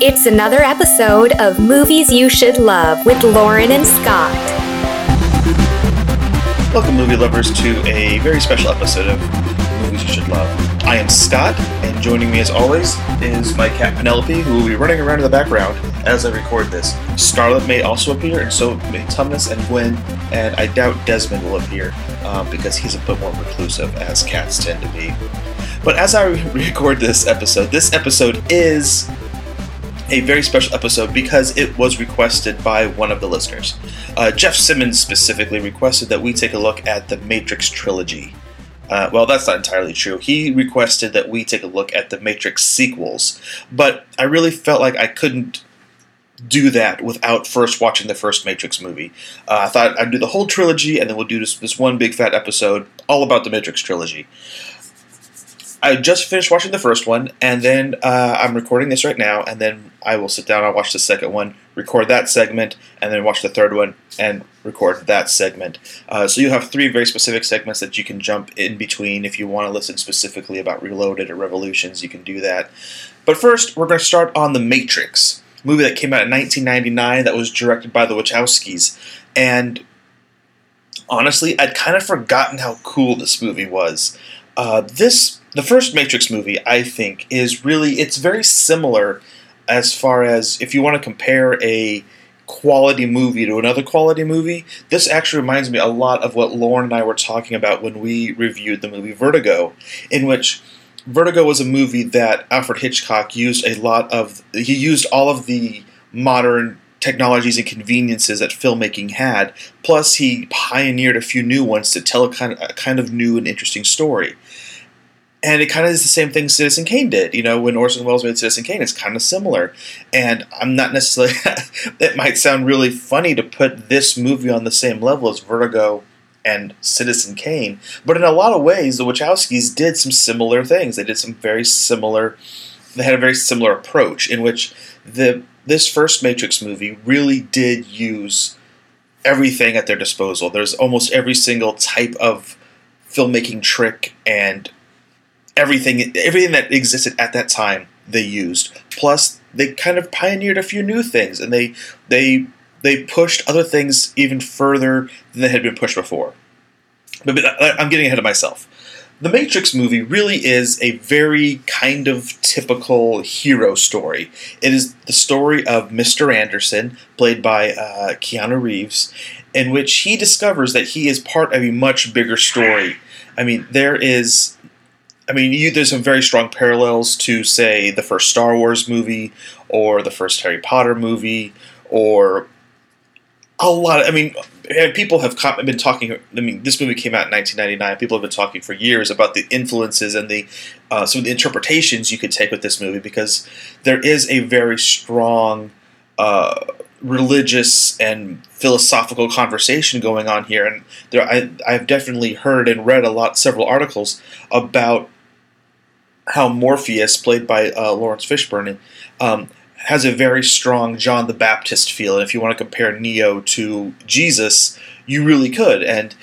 It's another episode of Movies You Should Love with Lauren and Scott. Welcome, movie lovers, to a very special episode of Movies You Should Love. I am Scott, and joining me as always is my cat Penelope, who will be running around in the background as I record this. Scarlett may also appear, and so may Tumnus and Gwen, and I doubt Desmond will appear um, because he's a bit more reclusive, as cats tend to be. But as I record this episode, this episode is a very special episode because it was requested by one of the listeners. Uh, Jeff Simmons specifically requested that we take a look at the Matrix trilogy. Uh, well, that's not entirely true. He requested that we take a look at the Matrix sequels, but I really felt like I couldn't do that without first watching the first Matrix movie. Uh, I thought I'd do the whole trilogy, and then we'll do this, this one big fat episode all about the Matrix trilogy. I just finished watching the first one, and then uh, I'm recording this right now, and then I will sit down and watch the second one, record that segment, and then watch the third one and record that segment. Uh, so you have three very specific segments that you can jump in between if you want to listen specifically about Reloaded or Revolutions. You can do that. But first, we're going to start on The Matrix, movie that came out in 1999 that was directed by the Wachowskis, and honestly, I'd kind of forgotten how cool this movie was. Uh, this the first Matrix movie, I think, is really it's very similar as far as if you want to compare a quality movie to another quality movie. This actually reminds me a lot of what Lauren and I were talking about when we reviewed the movie Vertigo, in which Vertigo was a movie that Alfred Hitchcock used a lot of. He used all of the modern technologies and conveniences that filmmaking had. Plus, he pioneered a few new ones to tell a kind of, a kind of new and interesting story. And it kind of is the same thing Citizen Kane did. You know, when Orson Welles made Citizen Kane, it's kind of similar. And I'm not necessarily, it might sound really funny to put this movie on the same level as Vertigo and Citizen Kane. But in a lot of ways, the Wachowskis did some similar things. They did some very similar, they had a very similar approach in which the this first Matrix movie really did use everything at their disposal. There's almost every single type of filmmaking trick and everything everything that existed at that time they used. Plus, they kind of pioneered a few new things, and they they they pushed other things even further than they had been pushed before. But I'm getting ahead of myself. The Matrix movie really is a very kind of typical hero story. It is the story of Mr. Anderson, played by uh, Keanu Reeves, in which he discovers that he is part of a much bigger story. I mean, there is I mean, you, there's some very strong parallels to, say, the first Star Wars movie or the first Harry Potter movie or a lot. Of, I mean, people have been talking. I mean, this movie came out in 1999. People have been talking for years about the influences and the uh, some of the interpretations you could take with this movie because there is a very strong. Uh, religious and philosophical conversation going on here, and there I, I've definitely heard and read a lot, several articles about how Morpheus, played by uh, Laurence Fishburne, um, has a very strong John the Baptist feel. And if you want to compare Neo to Jesus, you really could. And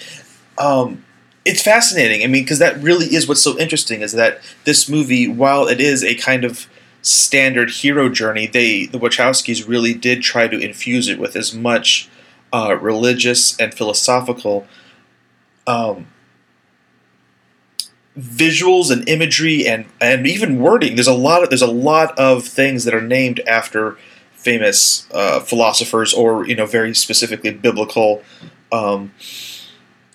um, it's fascinating. I mean, because that really is what's so interesting is that this movie, while it is a kind of standard hero journey, they the Wachowskis really did try to infuse it with as much uh, religious and philosophical um, visuals and imagery and and even wording. There's a lot of there's a lot of things that are named after famous uh, philosophers or you know very specifically biblical um,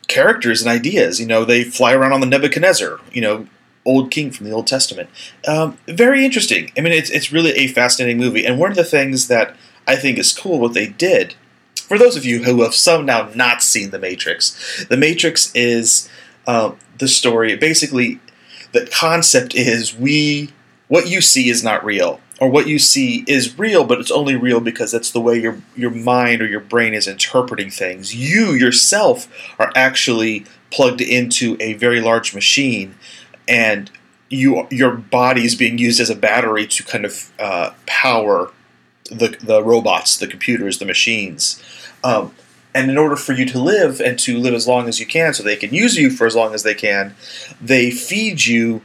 characters and ideas. You know they fly around on the Nebuchadnezzar. You know. Old king from the Old Testament. Um, very interesting. I mean, it's, it's really a fascinating movie. And one of the things that I think is cool what they did, for those of you who have somehow not seen The Matrix, The Matrix is uh, the story. Basically, the concept is we what you see is not real, or what you see is real, but it's only real because that's the way your your mind or your brain is interpreting things. You yourself are actually plugged into a very large machine, and you your body is being used as a battery to kind of uh, power the the robots, the computers, the machines. Um, and in order for you to live and to live as long as you can so they can use you for as long as they can they feed you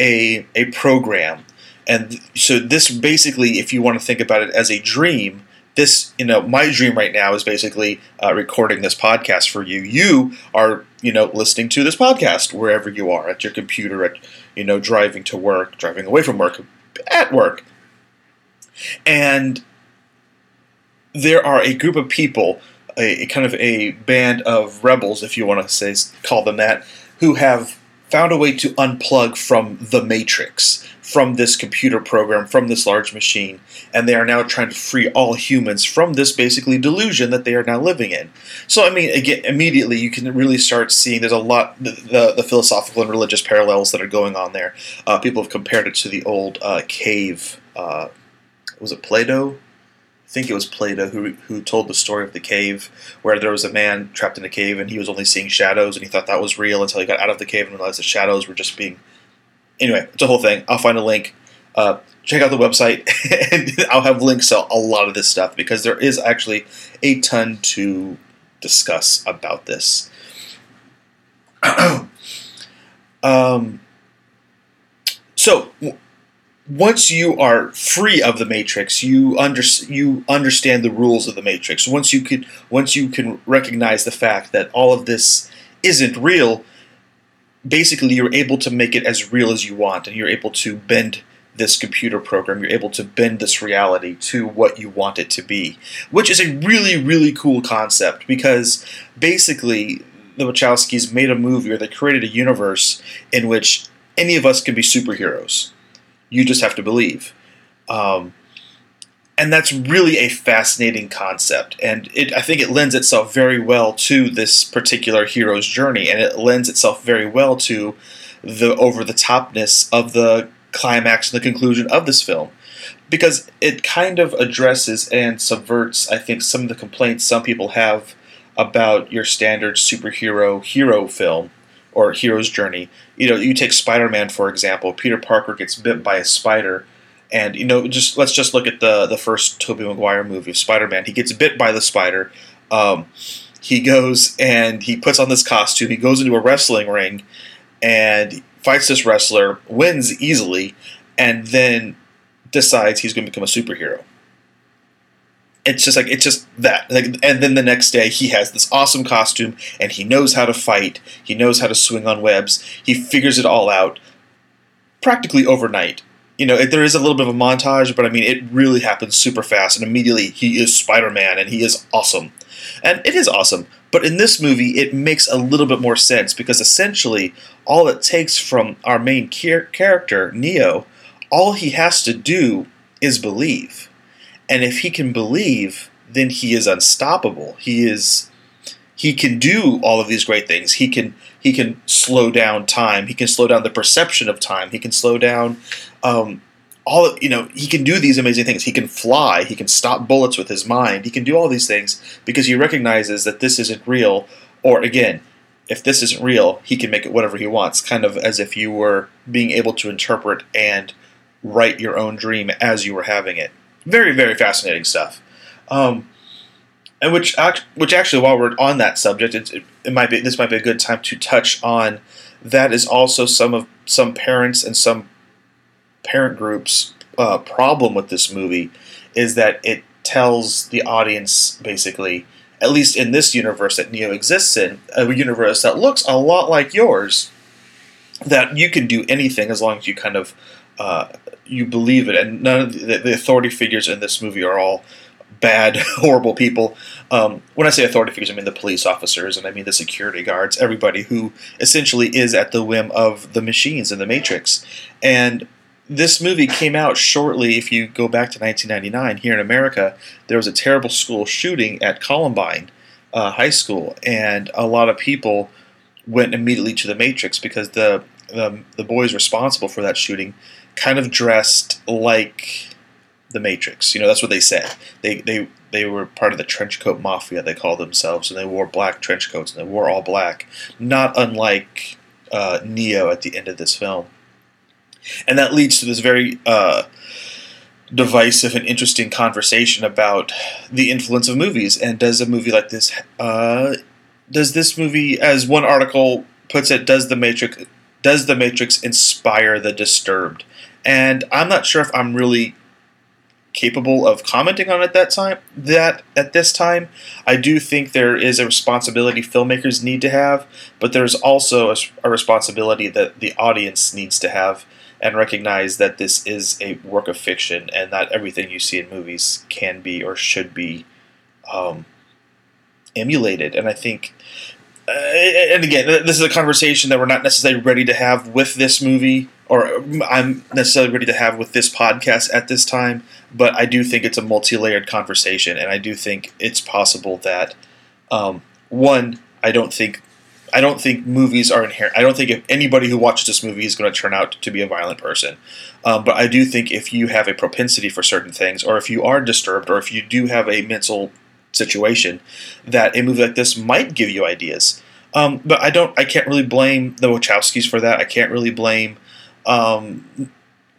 a, a program And so this basically, if you want to think about it as a dream, this you know my dream right now is basically uh, recording this podcast for you. You are you know listening to this podcast wherever you are at your computer, at you know driving to work, driving away from work, at work, and there are a group of people, a, a kind of a band of rebels, if you want to say call them that, who have found a way to unplug from the matrix, from this computer program, from this large machine, and they are now trying to free all humans from this basically delusion that they are now living in. So, I mean, again, immediately you can really start seeing there's a lot the, the, the philosophical and religious parallels that are going on there. Uh, people have compared it to the old uh, cave. Uh, was it Plato? Think it was Plato who who told the story of the cave, where there was a man trapped in a cave and he was only seeing shadows, and he thought that was real until he got out of the cave and realized the shadows were just being. Anyway, it's a whole thing. I'll find a link. Uh, check out the website, and I'll have links to a lot of this stuff because there is actually a ton to discuss about this. um, so once you are free of the matrix, you under, you understand the rules of the matrix. Once you can once you can recognize the fact that all of this isn't real, basically you're able to make it as real as you want, and you're able to bend this computer program. You're able to bend this reality to what you want it to be, which is a really really cool concept because basically the Wachowskis made a movie or they created a universe in which any of us can be superheroes you just have to believe. Um, and that's really a fascinating concept, and it, I think it lends itself very well to this particular hero's journey, and it lends itself very well to the over the topness of the climax and the conclusion of this film, because it kind of addresses and subverts, I think, some of the complaints some people have about your standard superhero hero film or hero's journey. You know, you take Spider-Man for example. Peter Parker gets bit by a spider, and you know, just let's just look at the the first Tobey Maguire movie of Spider-Man. He gets bit by the spider. Um, he goes and he puts on this costume. He goes into a wrestling ring and fights this wrestler, wins easily, and then decides he's going to become a superhero it's just like it's just that like, and then the next day he has this awesome costume and he knows how to fight he knows how to swing on webs he figures it all out practically overnight. You know there is a little bit of a montage but i mean it really happens super fast and immediately he is spider-man and he is awesome. And it is awesome but in this movie it makes a little bit more sense because essentially all it takes from our main character neo all he has to do is believe and if he can believe, then he is unstoppable. He is he can do all of these great things. He can he can slow down time. He can slow down the perception of time. He can slow down um, all of, you know. He can do these amazing things. He can fly. He can stop bullets with his mind. He can do all these things because he recognizes that this isn't real. Or again, if this isn't real, he can make it whatever he wants. Kind of as if you were being able to interpret and write your own dream as you were having it very very fascinating stuff. Um, and which which actually, while we're on that subject, it, it might be this might be a good time to touch on that is also some of some parents and some parent groups uh, problem with this movie is that it tells the audience basically at least in this universe that neo exists in a universe that looks a lot like yours that you can do anything as long as you kind of uh, you believe it. And none of the, the, authority figures in this movie are all bad, horrible people. Um, when I say authority figures, I mean the police officers and I mean the security guards, everybody who essentially is at the whim of the machines in the Matrix. And this movie came out shortly, if you go back to 1999, here in America, there was a terrible school shooting at Columbine uh, High School, and a lot of people went immediately to the Matrix because the the, the boys responsible for that shooting kind of dressed like the Matrix. You know, that's what they said. They they they were part of the trench coat mafia. They called themselves, and they wore black trench coats, and they wore all black, not unlike uh, Neo at the end of this film. And that leads to this very uh, divisive and interesting conversation about the influence of movies. And does a movie like this, uh, does this movie, as one article puts it, does the Matrix does the Matrix inspire the disturbed? And I'm not sure if I'm really capable of commenting on it that time that at this time. I do think there is a responsibility filmmakers need to have but there's also a, a, responsibility that the audience needs to have and recognize that this is a work of fiction and not everything you see in movies can be or should be um, emulated. And i think uh, and again, this is a conversation that we're not necessarily ready to have with this movie, or I'm necessarily ready to have with this podcast at this time. But I do think it's a multi-layered conversation, and I do think it's possible that um, one, I don't think, I don't think movies are inherent. I don't think if anybody who watches this movie is going to turn out to be a violent person. Um, but I do think if you have a propensity for certain things, or if you are disturbed, or if you do have a mental situation that a movie like this might give you ideas. Um, but I don't. I can't really blame the Wachowskis for that. I can't really blame um,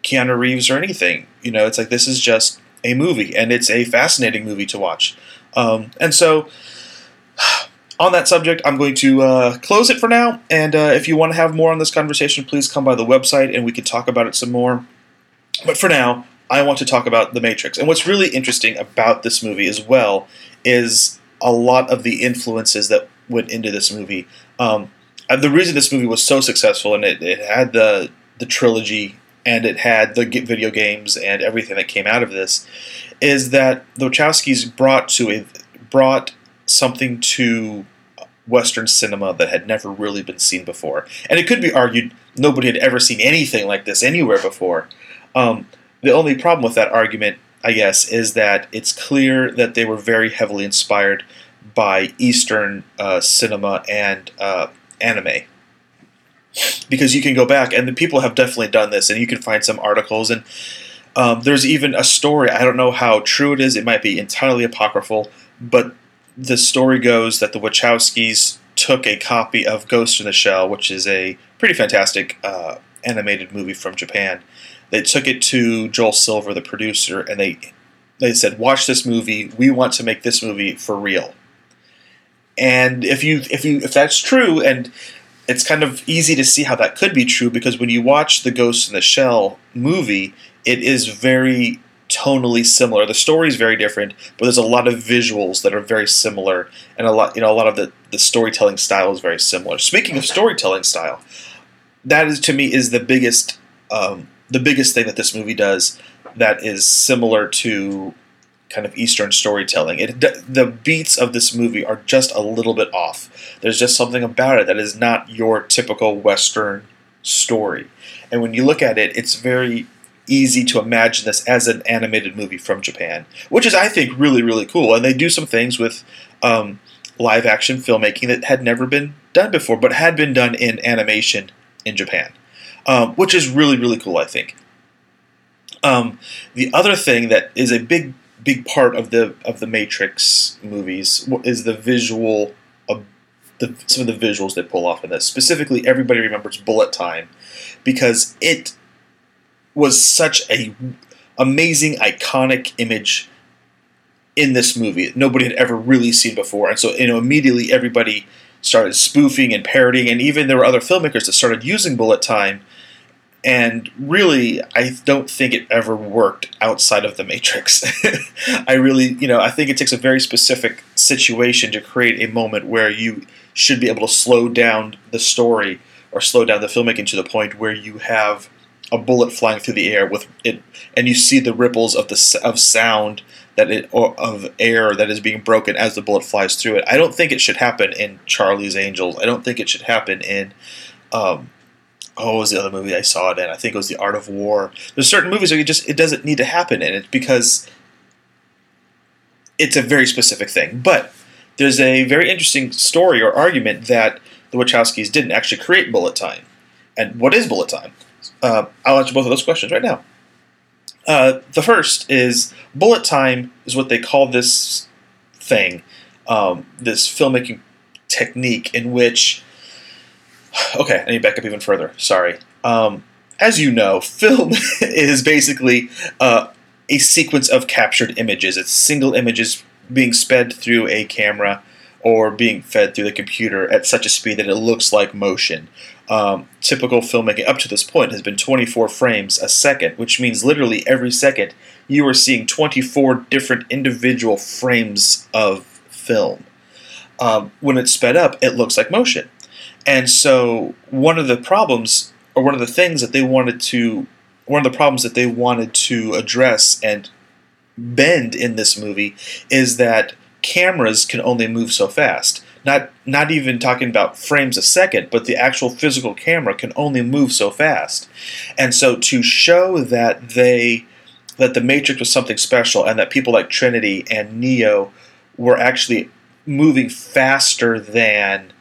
Keanu Reeves or anything. You know, it's like this is just a movie, and it's a fascinating movie to watch. Um, and so, on that subject, I'm going to uh, close it for now. And uh, if you want to have more on this conversation, please come by the website and we can talk about it some more. But for now, I want to talk about The Matrix. And what's really interesting about this movie as well is a lot of the influences that went into this movie. Um, the reason this movie was so successful and it, it had the the trilogy and it had the video games and everything that came out of this is that the Wachowskis brought to a brought something to Western cinema that had never really been seen before. And it could be argued nobody had ever seen anything like this anywhere before. Um, the only problem with that argument I guess, is that it's clear that they were very heavily inspired by Eastern uh, cinema and uh, anime. Because you can go back, and the people have definitely done this, and you can find some articles, and um, there's even a story. I don't know how true it is; it might be entirely apocryphal, but the story goes that the Wachowskis took a copy of Ghost in the Shell, which is a pretty fantastic uh, animated movie from Japan, they took it to Joel Silver, the producer, and they they said, "Watch this movie. We want to make this movie for real." And if you if you if that's true, and it's kind of easy to see how that could be true because when you watch the Ghost in the Shell movie, it is very tonally similar. The story is very different, but there's a lot of visuals that are very similar, and a lot you know a lot of the the storytelling style is very similar. Speaking of storytelling style, that is to me is the biggest um, the biggest thing that this movie does that is similar to kind of Eastern storytelling. It the beats of this movie are just a little bit off. There's just something about it that is not your typical Western story. And when you look at it, it's very easy to imagine this as an animated movie from Japan, which is I think really really cool. And they do some things with um, live action filmmaking that had never been done before, but had been done in animation in Japan um, which is really really cool. I think. Um, the other thing that is a big big part of the of the Matrix movies is the visual of the, some of the visuals they pull off in this. Specifically, everybody remembers Bullet Time because it was such a amazing iconic image in this movie that nobody had ever really seen before, and so you know immediately everybody started spoofing and parodying, and even there were other filmmakers that started using bullet time and really i don't think it ever worked outside of the matrix. I really you know i think it takes a very specific situation to create a moment where you should be able to slow down the story or slow down the filmmaking to the point where you have a bullet flying through the air with it and you see the ripples of the of sound that it of air that is being broken as the bullet flies through it. I don't think it should happen in charlie's angels. I don't think it should happen in um, oh, what was the other movie I saw it in? I think it was The Art of War. There's certain movies where you just it doesn't need to happen in it because it's a very specific thing. But there's a very interesting story or argument that the Wachowskis didn't actually create bullet time. And what is bullet time? Uh, I'll answer both of those questions right now. Uh, the first is bullet time is what they call this thing, um, this filmmaking technique in which okay, I need to back up even further. Sorry. Um, as you know, film is basically uh, a sequence of captured images. It's single images being sped through a camera or being fed through the computer at such a speed that it looks like motion. um, typical filmmaking up to this point has been 24 frames a second, which means literally every second you are seeing 24 different individual frames of film. Um, when it's sped up, it looks like motion. And so, one of the problems, or one of the things that they wanted to, one of the problems that they wanted to address and bend in this movie is that cameras can only move so fast. Not not even talking about frames a second, but the actual physical camera can only move so fast. And so to show that they that the Matrix was something special and that people like Trinity and Neo were actually moving faster than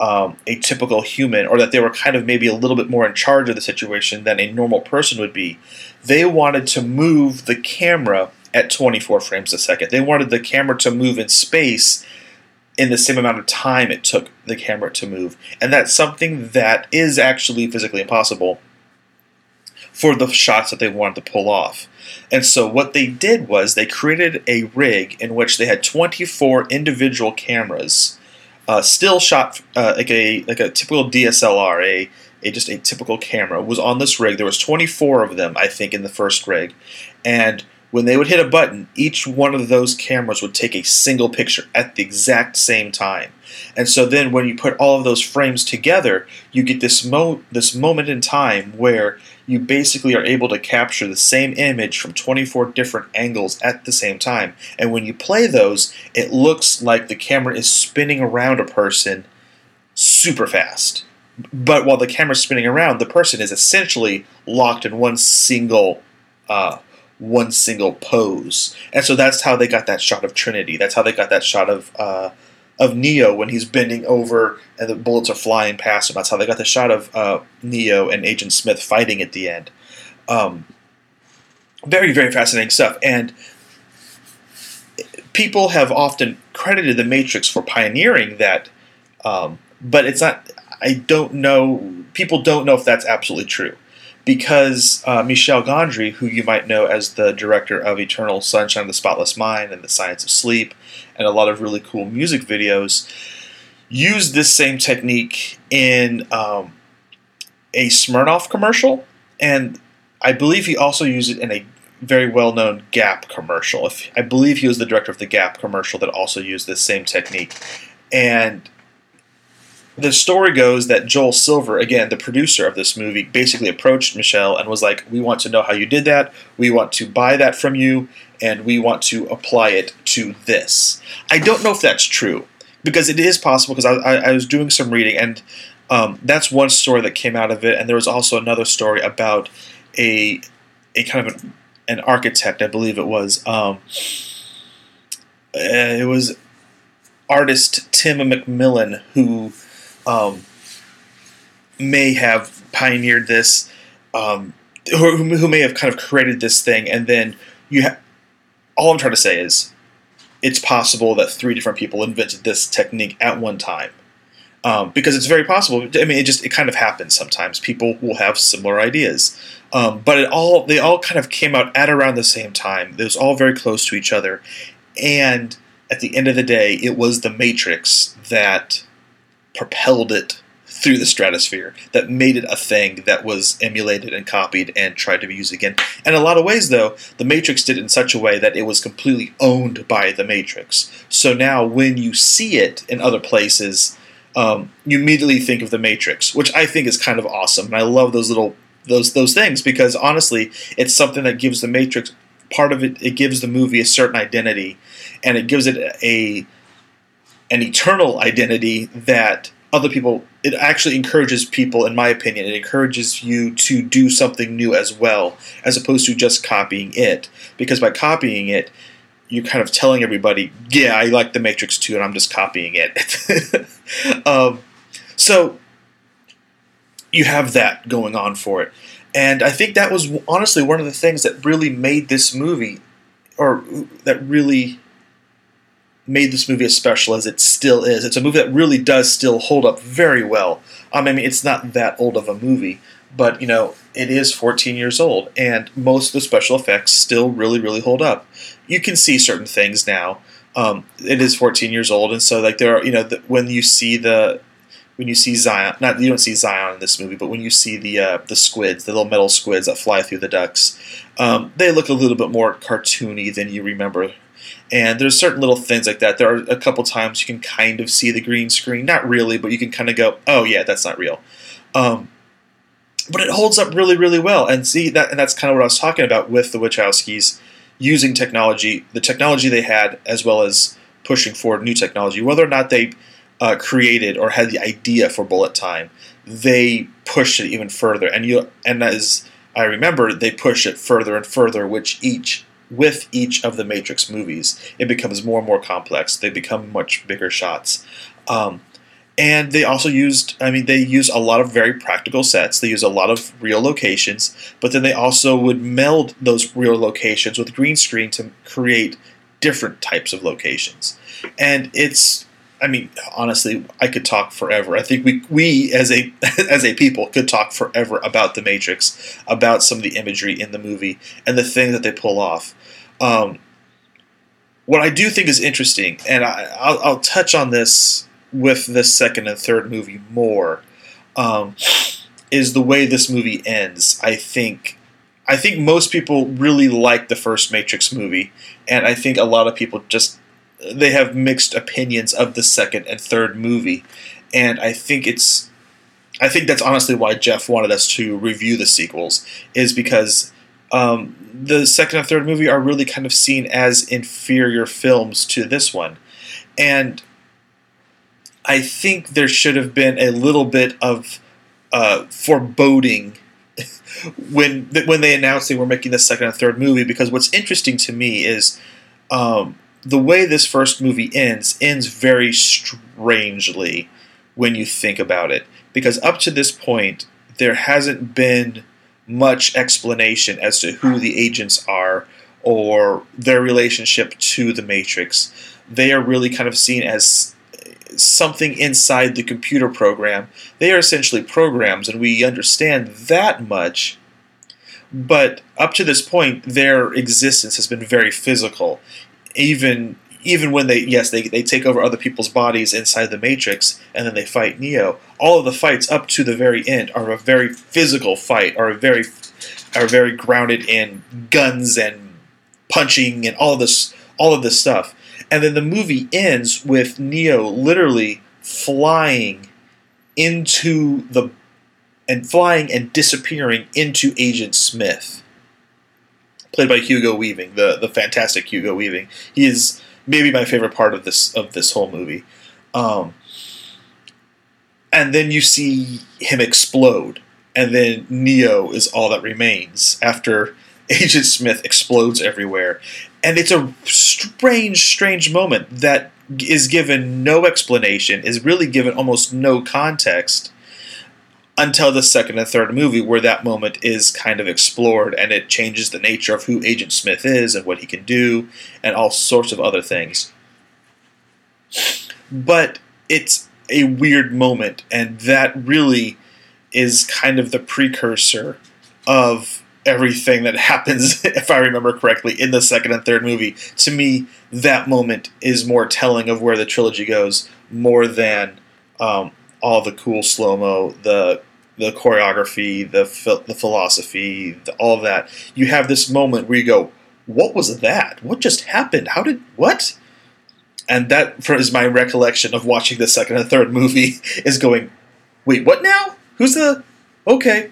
um, a typical human, or that they were kind of maybe a little bit more in charge of the situation than a normal person would be. They wanted to move the camera at 24 frames a second. They wanted the camera to move in space in the same amount of time it took the camera to move. And that's something that is actually physically impossible for the shots that they wanted to pull off. And so what they did was they created a rig in which they had 24 individual cameras uh, still shot uh, like a like a typical DSLR, a, a just a typical camera was on this rig. There was 24 of them, I think, in the first rig, and when they would hit a button, each one of those cameras would take a single picture at the exact same time. And so then when you put all of those frames together, you get this mo- this moment in time where you basically are able to capture the same image from 24 different angles at the same time. And when you play those, it looks like the camera is spinning around a person super fast. But while the camera's spinning around, the person is essentially locked in one single uh, one single pose. And so that's how they got that shot of Trinity. That's how they got that shot of uh, of Neo when he's bending over and the bullets are flying past him. That's how they got the shot of uh, Neo and Agent Smith fighting at the end. Um, very, very fascinating stuff. And people have often credited The Matrix for pioneering that, um, but it's not. I don't know. People don't know if that's absolutely true because uh, Michel Gondry, who you might know as the director of Eternal Sunshine of the Spotless Mind and The Science of Sleep, and a lot of really cool music videos, used this same technique in um, a Smirnoff commercial, and I believe he also used it in a very well-known Gap commercial. If, I believe he was the director of the Gap commercial that also used this same technique, and the story goes that Joel Silver, again, the producer of this movie, basically approached Michel and was like, We want to know how you did that. We want to buy that from you, and we want to apply it to this. I don't know if that's true, because it is possible, because I, I, I was doing some reading, and um, that's one story that came out of it. And there was also another story about a, a kind of an, an architect, I believe it was. Um, uh, it was artist Tim McMillan who um, may have pioneered this, um, who, who may have kind of created this thing, and then you have. All I'm trying to say is, it's possible that three different people invented this technique at one time. Um, because it's very possible. I mean, it just it kind of happens sometimes. People will have similar ideas, um, but it all they all kind of came out at around the same time. It was all very close to each other, and at the end of the day, it was the Matrix that propelled it through the stratosphere, that made it a thing that was emulated and copied and tried to be used again. And in a lot of ways, though, the Matrix did it in such a way that it was completely owned by the Matrix. So now, when you see it in other places, um, you immediately think of the Matrix, which I think is kind of awesome. And I love those little those those things because honestly, it's something that gives the Matrix part of it. It gives the movie a certain identity, and it gives it a an eternal identity that other people it actually encourages people in my opinion it encourages you to do something new as well as opposed to just copying it. Because by copying it you're kind of telling everybody yeah i like the matrix too and i'm just copying it. Um, so you have that going on for it. And i think that was honestly one of the things that really made this movie or that really made this movie as special as it still is. It's a movie that really does still hold up very well. Um, I mean, it's not that old of a movie, but you know, it is 14 years old, and most of the special effects still really, really hold up. You can see certain things now. Um, it is 14 years old, and so like there are, you know, the, when you see the when you see Zion, not you don't see Zion in this movie, but when you see the uh, the squids, the little metal squids that fly through the ducts, um, they look a little bit more cartoony than you remember. And there's certain little things like that. There are a couple times you can kind of see the green screen, not really, but you can kind of go, "Oh yeah, that's not real." Um, but it holds up really, really well. And see that, and that's kind of what I was talking about with the Wachowskis using technology, the technology they had, as well as pushing forward new technology. Whether or not they uh, created or had the idea for bullet time, they pushed it even further. And you and as I remember, they push it further and further, which each with each of the Matrix movies, it becomes more and more complex. They become much bigger shots. Um, and they also used, I mean, they use a lot of very practical sets. They use a lot of real locations, but then they also would meld those real locations with green screen to create different types of locations. And it's I mean, honestly, I could talk forever. I think we we as a as a people could talk forever about the Matrix, about some of the imagery in the movie and the things that they pull off. Um, what I do think is interesting, and I, will I'll touch on this with the second and third movie more, um, is the way this movie ends. I think I think most people really like the first Matrix movie, and I think a lot of people just they have mixed opinions of the second and third movie, and I think it's I think that's honestly why Jeff wanted us to review the sequels is because um, the second and third movie are really kind of seen as inferior films to this one, and I think there should have been a little bit of uh, foreboding when when they announced they were making the second and third movie because what's interesting to me is um, the way this first movie ends ends very strangely when you think about it. Because up to this point there hasn't been much explanation as to who the agents are or their relationship to the matrix. They are really kind of seen as something inside the computer program. They are essentially programs and we understand that much. But up to this point their existence has been very physical even even when they yes they, they take over other people's bodies inside the matrix and then they fight neo. All of the fights up to the very end are a very physical fight are very are very grounded in guns and punching and all of this all of this stuff. And then the movie ends with neo literally flying into the and flying and disappearing into agent smith played by Hugo Weaving, the the fantastic Hugo Weaving. He is maybe my favorite part of this of this whole movie. Um, and then you see him explode, and then Neo is all that remains after Agent Smith explodes everywhere, and it's a strange, strange moment that is given no explanation, is really given almost no context until the second and third movie, where that moment is kind of explored and it changes the nature of who Agent Smith is and what he can do and all sorts of other things. But it's a weird moment, and that really is kind of the precursor of everything that happens, if I remember correctly, in the second and third movie. To me, that moment is more telling of where the trilogy goes, more than um, all the cool slow mo, the the choreography, the the philosophy, the, all of that. You have this moment where you go, "What was that? What just happened? How did what?" And that is my recollection of watching the second and third movie is going, "Wait, what now? Who's the okay?"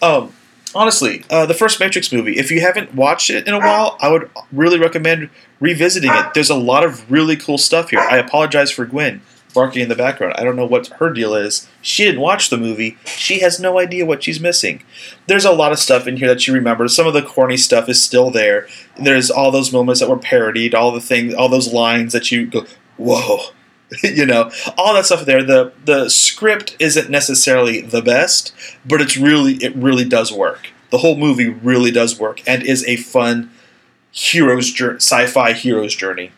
Um, honestly, uh, the first Matrix movie. If you haven't watched it in a while, I would really recommend revisiting it. There's a lot of really cool stuff here. I apologize for Gwen barking in the background. I don't know what her deal is. She didn't watch the movie. She has no idea what she's missing. There's a lot of stuff in here that she remembers. Some of the corny stuff is still there. There's all those moments that were parodied, all the things, all those lines that you go, whoa. you know, all that stuff there. The the script isn't necessarily the best, but it's really it really does work. The whole movie really does work and is a fun hero's journey, sci-fi hero's journey.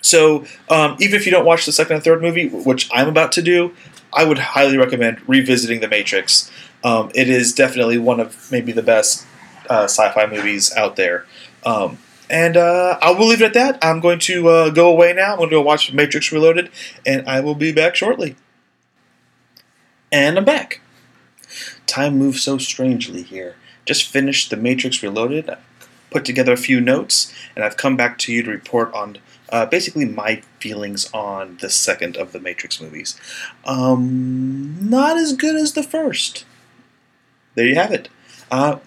So um, even if you don't watch the second and third movie, which I'm about to do, I would highly recommend revisiting The Matrix. Um, it is definitely one of maybe the best uh, sci-fi movies out there. Um, and uh, I will leave it at that. I'm going to uh, go away now. I'm going to go watch Matrix Reloaded, and I will be back shortly. And I'm back. Time moves so strangely here. Just finished The Matrix Reloaded, put together a few notes, and I've come back to you to report on uh, basically my feelings on the second of the Matrix movies. Um, not as good as the first. There you have it. Uh,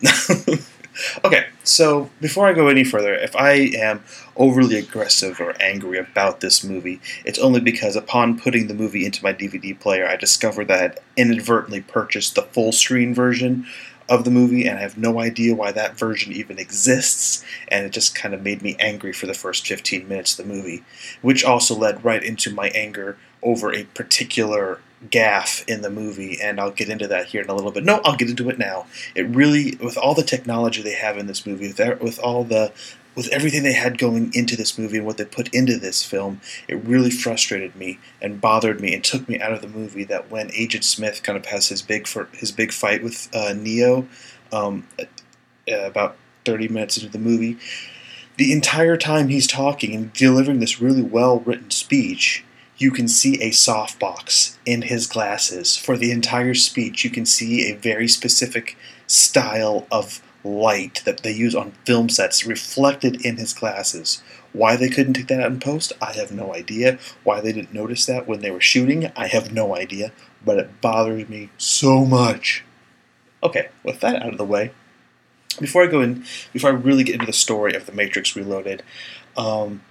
okay, so before I go any further, if I am overly aggressive or angry about this movie, it's only because upon putting the movie into my DVD player, I discovered that I had inadvertently purchased the full screen version of the movie, and I have no idea why that version even exists, and it just kind of made me angry for the first 15 minutes of the movie, which also led right into my anger over a particular gaffe in the movie, and I'll get into that here in a little bit. No, I'll get into it now. It really, with all the technology they have in this movie, with, with all the with everything they had going into this movie and what they put into this film, it really frustrated me and bothered me and took me out of the movie. That when Agent Smith kind of has his big for his big fight with uh, Neo, um, uh, about thirty minutes into the movie, the entire time he's talking and delivering this really well written speech, you can see a softbox in his glasses for the entire speech. You can see a very specific style of light that they use on film sets reflected in his glasses. Why they couldn't take that out in post, I have no idea. Why they didn't notice that when they were shooting, I have no idea. But it bothers me so much. Okay, with that out of the way, before I go in, before I really get into the story of The Matrix Reloaded, um,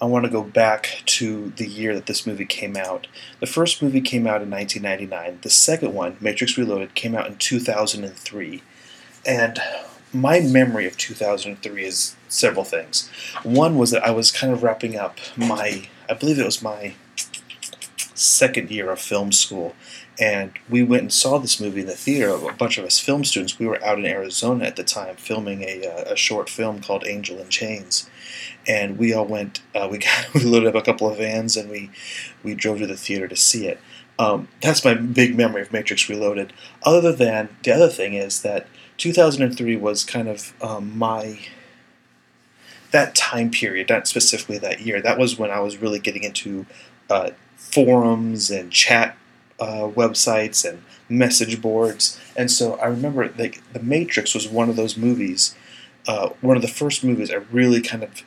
I want to go back to the year that this movie came out. The first movie came out in 1999. The second one, Matrix Reloaded, came out in 2003. And my memory of 2003 is several things. One was that I was kind of wrapping up my, I believe it was my second year of film school, and we went and saw this movie in the theater. A bunch of us film students. We were out in Arizona at the time filming a, uh, a short film called Angel in Chains, and we all went. Uh, we got we loaded up a couple of vans and we we drove to the theater to see it. Um, that's my big memory of Matrix Reloaded. Other than the other thing is that 2003 was kind of um, my that time period, not specifically that year. That was when I was really getting into uh, forums and chat uh, websites and message boards. And so I remember like The Matrix was one of those movies, uh, one of the first movies I really kind of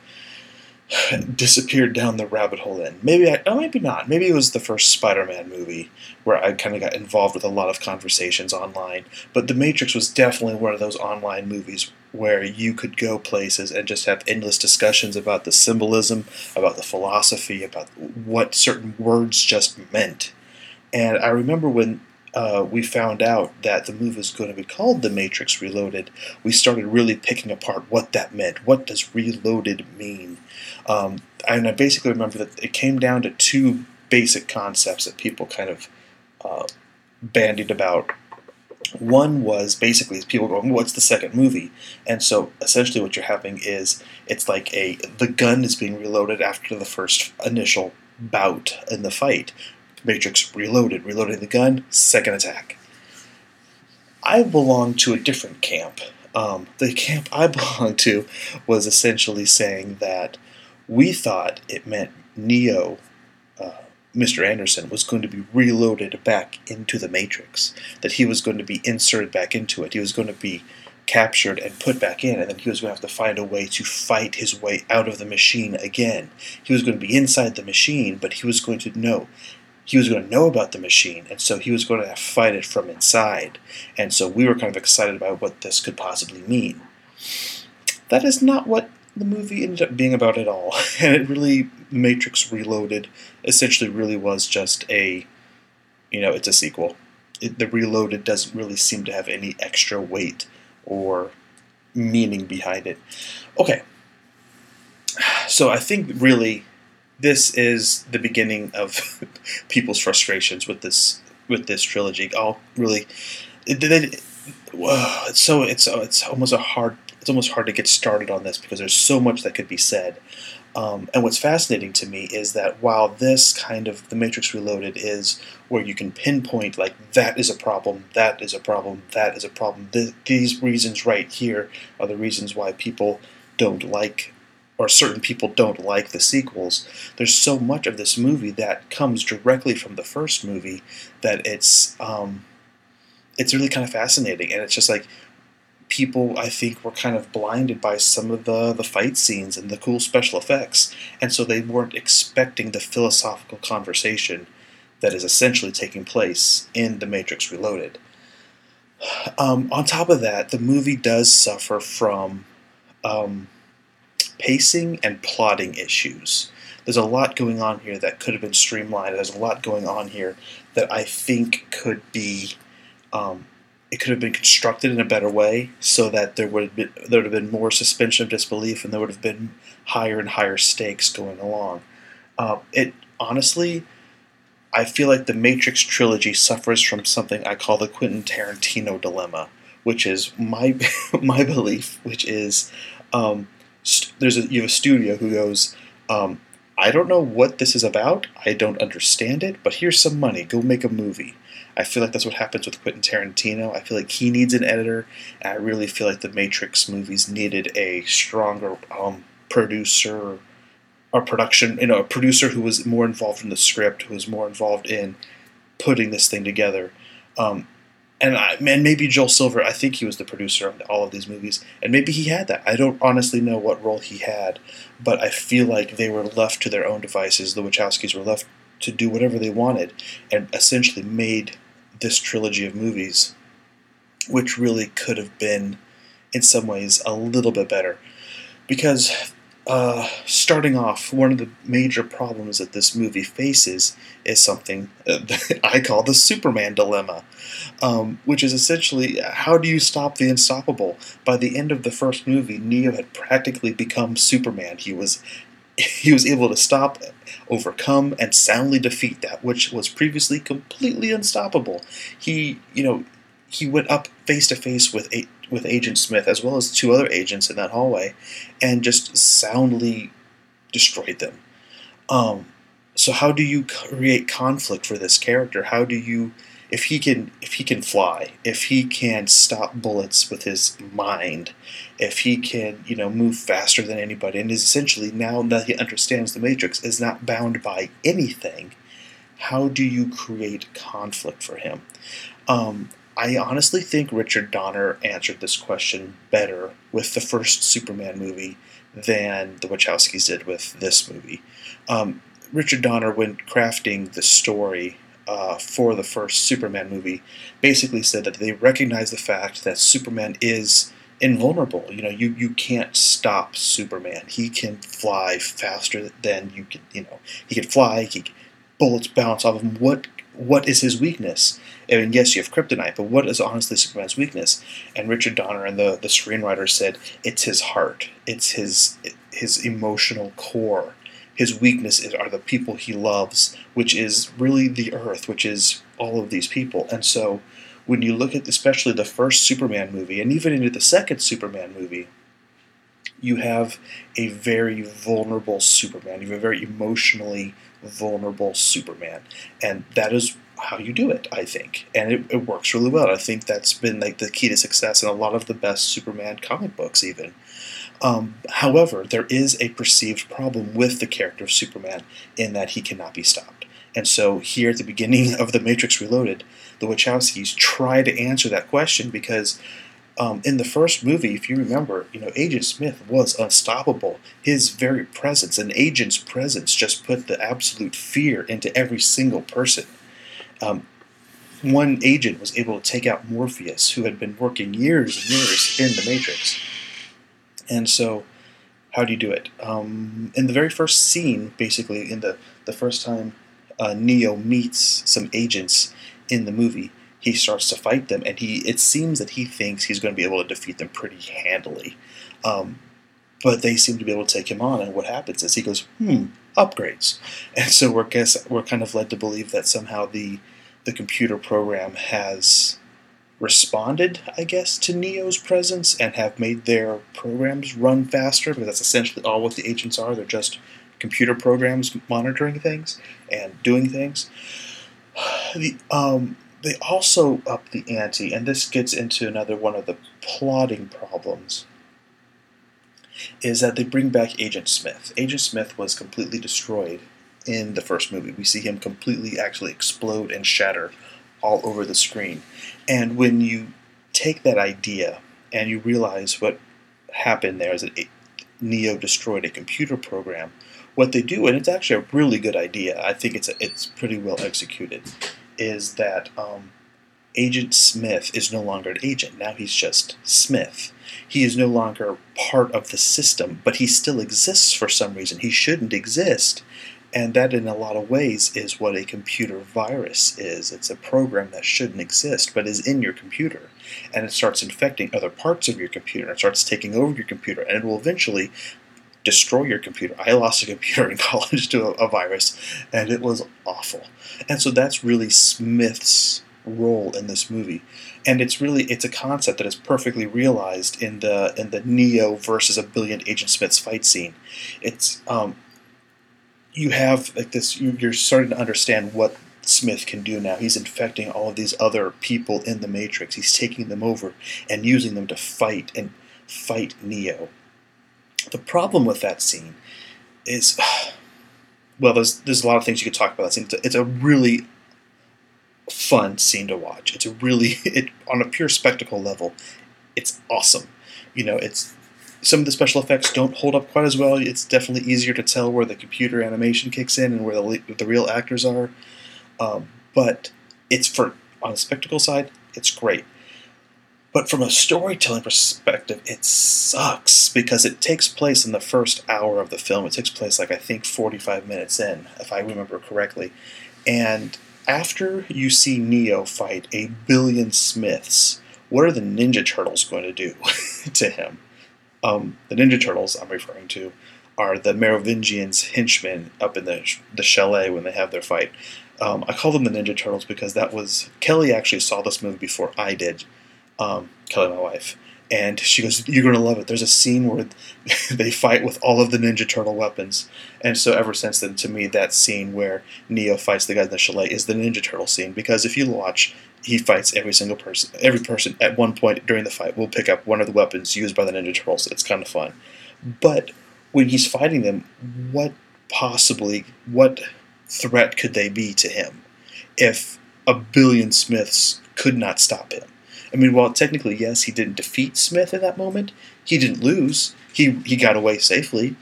disappeared down the rabbit hole in. Maybe I, oh, maybe not. Maybe it was the first Spider-Man movie where I kind of got involved with a lot of conversations online. But The Matrix was definitely one of those online movies where you could go places and just have endless discussions about the symbolism, about the philosophy, about what certain words just meant. And I remember when uh, we found out that the movie was going to be called The Matrix Reloaded, we started really picking apart what that meant. What does reloaded mean? Um, and I basically remember that it came down to two basic concepts that people kind of uh, bandied about. One was basically people going, "What's the second movie?" And so essentially, what you're having is it's like a the gun is being reloaded after the first initial bout in the fight. Matrix Reloaded, reloading the gun, second attack. I belong to a different camp. Um, the camp I belonged to was essentially saying that we thought it meant Neo, uh, Mr. Anderson, was going to be reloaded back into the Matrix, that he was going to be inserted back into it. He was going to be captured and put back in, and then he was going to have to find a way to fight his way out of the machine again. He was going to be inside the machine, but he was going to know he was going to know about the machine, and so he was going to fight it from inside. And so we were kind of excited about what this could possibly mean. That is not what the movie ended up being about it all. And it really, Matrix Reloaded essentially really was just a, you know, it's a sequel. It, the Reloaded doesn't really seem to have any extra weight or meaning behind it. Okay. So I think really this is the beginning of people's frustrations with this with this trilogy. I'll really, it, it, it's so it's it's almost a hard it's almost hard to get started on this because there's so much that could be said. Um, and what's fascinating to me is that while this kind of the Matrix Reloaded is where you can pinpoint like that is a problem, that is a problem, that is a problem. Th- these reasons right here are the reasons why people don't like or certain people don't like the sequels, there's so much of this movie that comes directly from the first movie that it's um, it's really kind of fascinating, and it's just like people I think were kind of blinded by some of the the fight scenes and the cool special effects, and so they weren't expecting the philosophical conversation that is essentially taking place in The Matrix Reloaded. Um, on top of that, the movie does suffer from um, pacing and plotting issues. There's a lot going on here that could have been streamlined. There's a lot going on here that I think could be um, it could have been constructed in a better way so that there would have been there would have been more suspension of disbelief and there would have been higher and higher stakes going along. Uh, it honestly, I feel like the Matrix trilogy suffers from something I call the Quentin Tarantino dilemma, which is my my belief, which is um, st- there's a, you have a studio who goes. Um, I don't know what this is about. I don't understand it, but here's some money. Go make a movie. I feel like that's what happens with Quentin Tarantino. I feel like he needs an editor, and I really feel like the Matrix movies needed a stronger um, producer or production, you know, a producer who was more involved in the script, who was more involved in putting this thing together. Um, and I, man, maybe Joel Silver. I think he was the producer of all of these movies, and maybe he had that. I don't honestly know what role he had, but I feel like they were left to their own devices. The Wachowskis were left to do whatever they wanted, and essentially made this trilogy of movies, which really could have been, in some ways, a little bit better. Because uh, starting off, one of the major problems that this movie faces is something uh, I call the Superman dilemma, um, which is essentially how do you stop the unstoppable? By the end of the first movie, Neo had practically become Superman. He was he was able to stop, overcome, and soundly defeat that which was previously completely unstoppable. He, you know, he went up face to face with a, with Agent Smith as well as two other agents in that hallway, and just soundly destroyed them. Um, so how do you create conflict for this character? How do you if he can if he can fly, if he can stop bullets with his mind, if he can you know move faster than anybody, and is essentially now that he understands the Matrix is not bound by anything. How do you create conflict for him? Um, I honestly think Richard Donner answered this question better with the first Superman movie than the Wachowskis did with this movie. Um, Richard Donner, when crafting the story uh, for the first Superman movie basically said that they recognize the fact that Superman is invulnerable. You know, you, you can't stop Superman. He can fly faster than you can. You know, he can fly. He bullets bounce off of him. What what is his weakness? I mean, yes, you have kryptonite, but what is honestly Superman's weakness? And Richard Donner and the the screenwriter said it's his heart. It's his his emotional core his weakness is, are the people he loves, which is really the earth, which is all of these people. And so when you look at especially the first Superman movie, and even into the second Superman movie, you have a very vulnerable Superman. You have a very emotionally vulnerable Superman. And that is how you do it, I think. And it, it works really well. I think that's been like the key to success in a lot of the best Superman comic books, even. Um, however, there is a perceived problem with the character of Superman in that he cannot be stopped. And so, here at the beginning of The Matrix Reloaded, the Wachowskis try to answer that question because um, in the first movie, if you remember, you know, Agent Smith was unstoppable. His very presence, an agent's presence, just put the absolute fear into every single person. Um, one agent was able to take out Morpheus, who had been working years and years in the Matrix. And so, how do you do it? Um, in the very first scene, basically, in the, the first time uh, Neo meets some agents in the movie, he starts to fight them, and he it seems that he thinks he's going to be able to defeat them pretty handily. Um, but they seem to be able to take him on, and what happens is he goes, "Hmm, upgrades," and so we're guess we're kind of led to believe that somehow the the computer program has responded, I guess, to Neo's presence and have made their programs run faster because that's essentially all what the agents are. They're just computer programs monitoring things and doing things. The, um, they also up the ante, and this gets into another one of the plotting problems. Is that they bring back Agent Smith. Agent Smith was completely destroyed in the first movie. We see him completely actually explode and shatter all over the screen. And when you take that idea and you realize what happened there is that Neo destroyed a computer program, what they do, and it's actually a really good idea. I think it's a, it's pretty well executed. Is that um, Agent Smith is no longer an agent. Now he's just Smith. He is no longer part of the system, but he still exists for some reason. He shouldn't exist. And that, in a lot of ways, is what a computer virus is. It's a program that shouldn't exist, but is in your computer. And it starts infecting other parts of your computer. It starts taking over your computer. And it will eventually destroy your computer. I lost a computer in college to a, a virus, and it was awful. And so that's really Smith's role in this movie and it's really it's a concept that is perfectly realized in the in the Neo versus a billion Agent Smiths fight scene. It's um, you have like this you're starting to understand what Smith can do now. He's infecting all of these other people in the Matrix. He's taking them over and using them to fight and fight Neo. The problem with that scene is, well, there's there's a lot of things you could talk about that scene. It's a, it's a really fun scene to watch. It's a really it on a pure spectacle level. It's awesome. You know, it's some of the special effects don't hold up quite as well. It's definitely easier to tell where the computer animation kicks in and where the, the real actors are. Um, but it's for on the spectacle side, it's great. But from a storytelling perspective, it sucks because it takes place in the first hour of the film. It takes place like I think 45 minutes in, if I remember correctly. And after you see Neo fight a billion Smiths, what are the Ninja Turtles going to do to him? Um, the Ninja Turtles I'm referring to are the Merovingians' henchmen up in the the chalet when they have their fight. Um, I call them the Ninja Turtles because that was Kelly actually saw this movie before I did. Um, Kelly, my wife, and she goes, "You're to love it." There's a scene where they fight with all of the Ninja Turtle weapons, and so ever since then, to me, that scene where Neo fights the guy in the chalet is the Ninja Turtle scene because if you watch he fights every single person. Every person at one point during the fight will pick up one of the weapons used by the Ninja Turtles. It's kind of fun. But when he's fighting them, what possibly, what threat could they be to him if a billion Smiths could not stop him? I mean, while technically, yes, he didn't defeat Smith in that moment, he didn't lose. He, he got away safely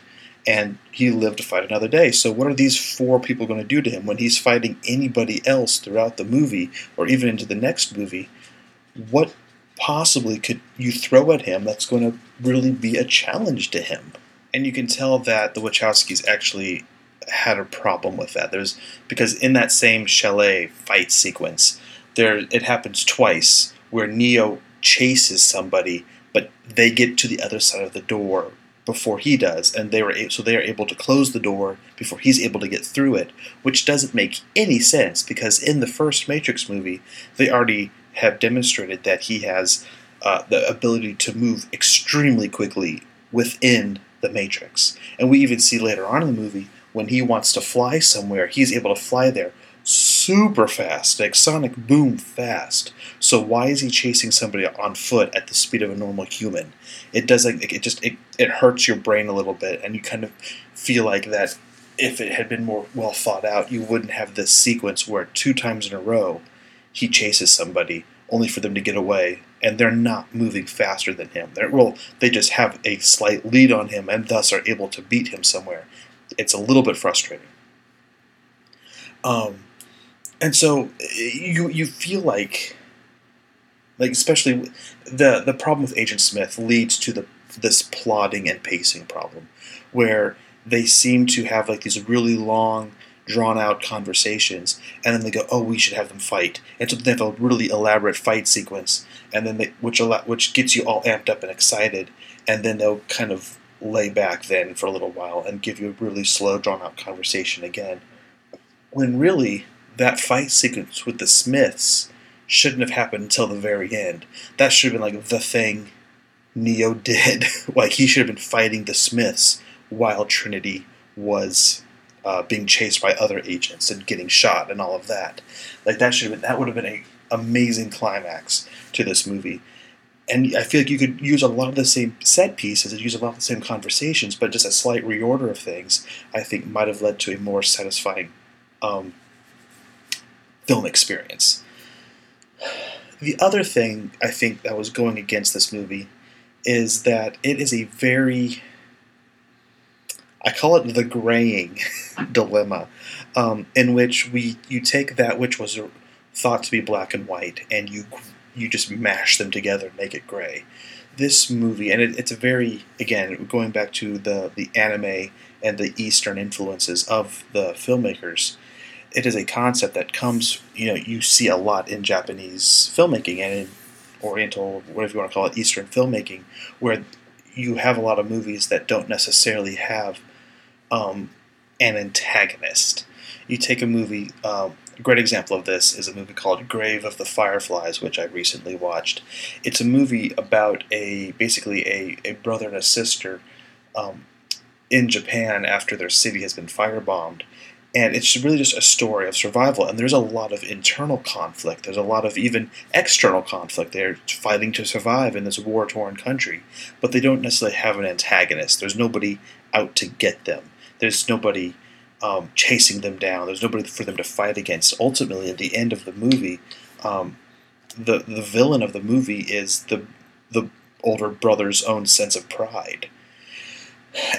and he lived to fight another day. So, what are these four people going to do to him when he's fighting anybody else throughout the movie or even into the next movie? What possibly could you throw at him that's going to really be a challenge to him? And you can tell that the Wachowskis actually had a problem with that. There's because in that same chalet fight sequence, there it happens twice where Neo chases somebody, but they get to the other side of the door before he does, and they were able, so they are able to close the door before he's able to get through it, which doesn't make any sense because in the first Matrix movie they already have demonstrated that he has uh, the ability to move extremely quickly within the Matrix, and we even see later on in the movie when he wants to fly somewhere, he's able to fly there super fast, like sonic boom fast. So why is he chasing somebody on foot at the speed of a normal human? It does like it just it, it hurts your brain a little bit, and you kind of feel like that if it had been more well thought out, you wouldn't have this sequence where two times in a row he chases somebody only for them to get away, and they're not moving faster than him. They're, well, they just have a slight lead on him, and thus are able to beat him somewhere. It's a little bit frustrating. Um, and so eh, you you feel like like especially the the problem with Agent Smith leads to the this plotting and pacing problem where they seem to have like these really long drawn out conversations and then they go oh we should have them fight. And so they have a really elaborate fight sequence and then they which which gets you all amped up and excited and then they'll kind of lay back then for a little while and give you a really slow drawn out conversation again. When really that fight sequence with the Smiths shouldn't have happened until the very end. That should have been like the thing Neo did. like he should have been fighting the Smiths while Trinity was uh, being chased by other agents and getting shot and all of that. Like that should have been that would have been an amazing climax to this movie. And I feel like you could use a lot of the same set pieces and use a lot of the same conversations, but just a slight reorder of things, I think might have led to a more satisfying um, film experience. The other thing I think that was going against this movie is that it is a very I call it the graying dilemma, um, in which we you take that which was thought to be black and white and you you just mash them together and make it gray. This movie, and it, it's a very again going back to the the anime and the Eastern influences of the filmmakers. It is a concept that comes, you know, you see a lot in Japanese filmmaking and in Oriental, whatever you want to call it, Eastern filmmaking, where you have a lot of movies that don't necessarily have um, an antagonist. You take a movie, uh, a great example of this is a movie called Grave of the Fireflies, which I recently watched. It's a movie about a basically a, a brother and a sister um, in Japan after their city has been firebombed. And it's really just a story of survival. And there's a lot of internal conflict. There's a lot of even external conflict. They're fighting to survive in this war torn country. But they don't necessarily have an antagonist. There's nobody out to get them. There's nobody um, chasing them down. There's nobody for them to fight against. Ultimately, at the end of the movie, um, the the villain of the movie is the the older brother's own sense of pride.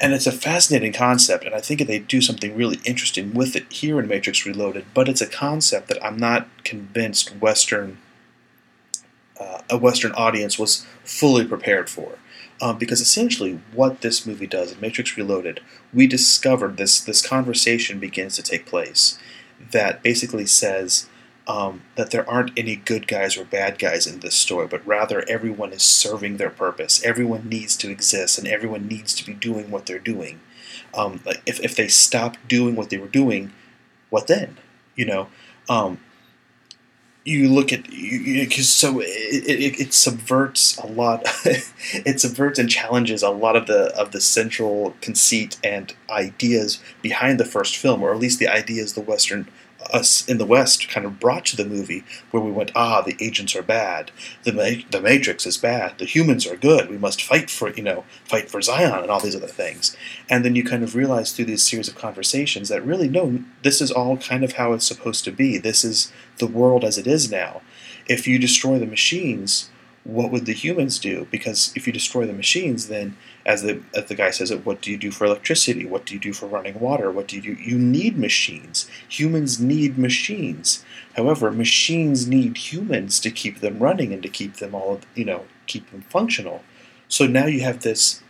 And it's a fascinating concept, and I think they do something really interesting with it here in Matrix Reloaded. But it's a concept that I'm not convinced Western uh, a Western audience was fully prepared for um, because essentially what this movie does in Matrix Reloaded, we discovered this this conversation begins to take place that basically says um, that there aren't any good guys or bad guys in this story, but rather everyone is serving their purpose. Everyone needs to exist, and everyone needs to be doing what they're doing. Um, if if they stop doing what they were doing, what then? You know. Um, you look at you, so it, it, it, subverts a lot it subverts and challenges a lot of the of the central conceit and ideas behind the first film or at least the ideas the western us in the West kind of brought to the movie, where we went, ah, the agents are bad, the Ma- the Matrix is bad, the humans are good. We must fight for you know fight for Zion and all these other things. And then you kind of realize through these series of conversations that really no, this is all kind of how it's supposed to be. This is the world as it is now. If you destroy the machines, what would the humans do? Because if you destroy the machines, then as the as the guy says it, what do you do for electricity? What do you do for running water? What do you do? You need machines. Humans need machines. However, machines need humans to keep them running and to keep them all you know keep them functional. So now you have this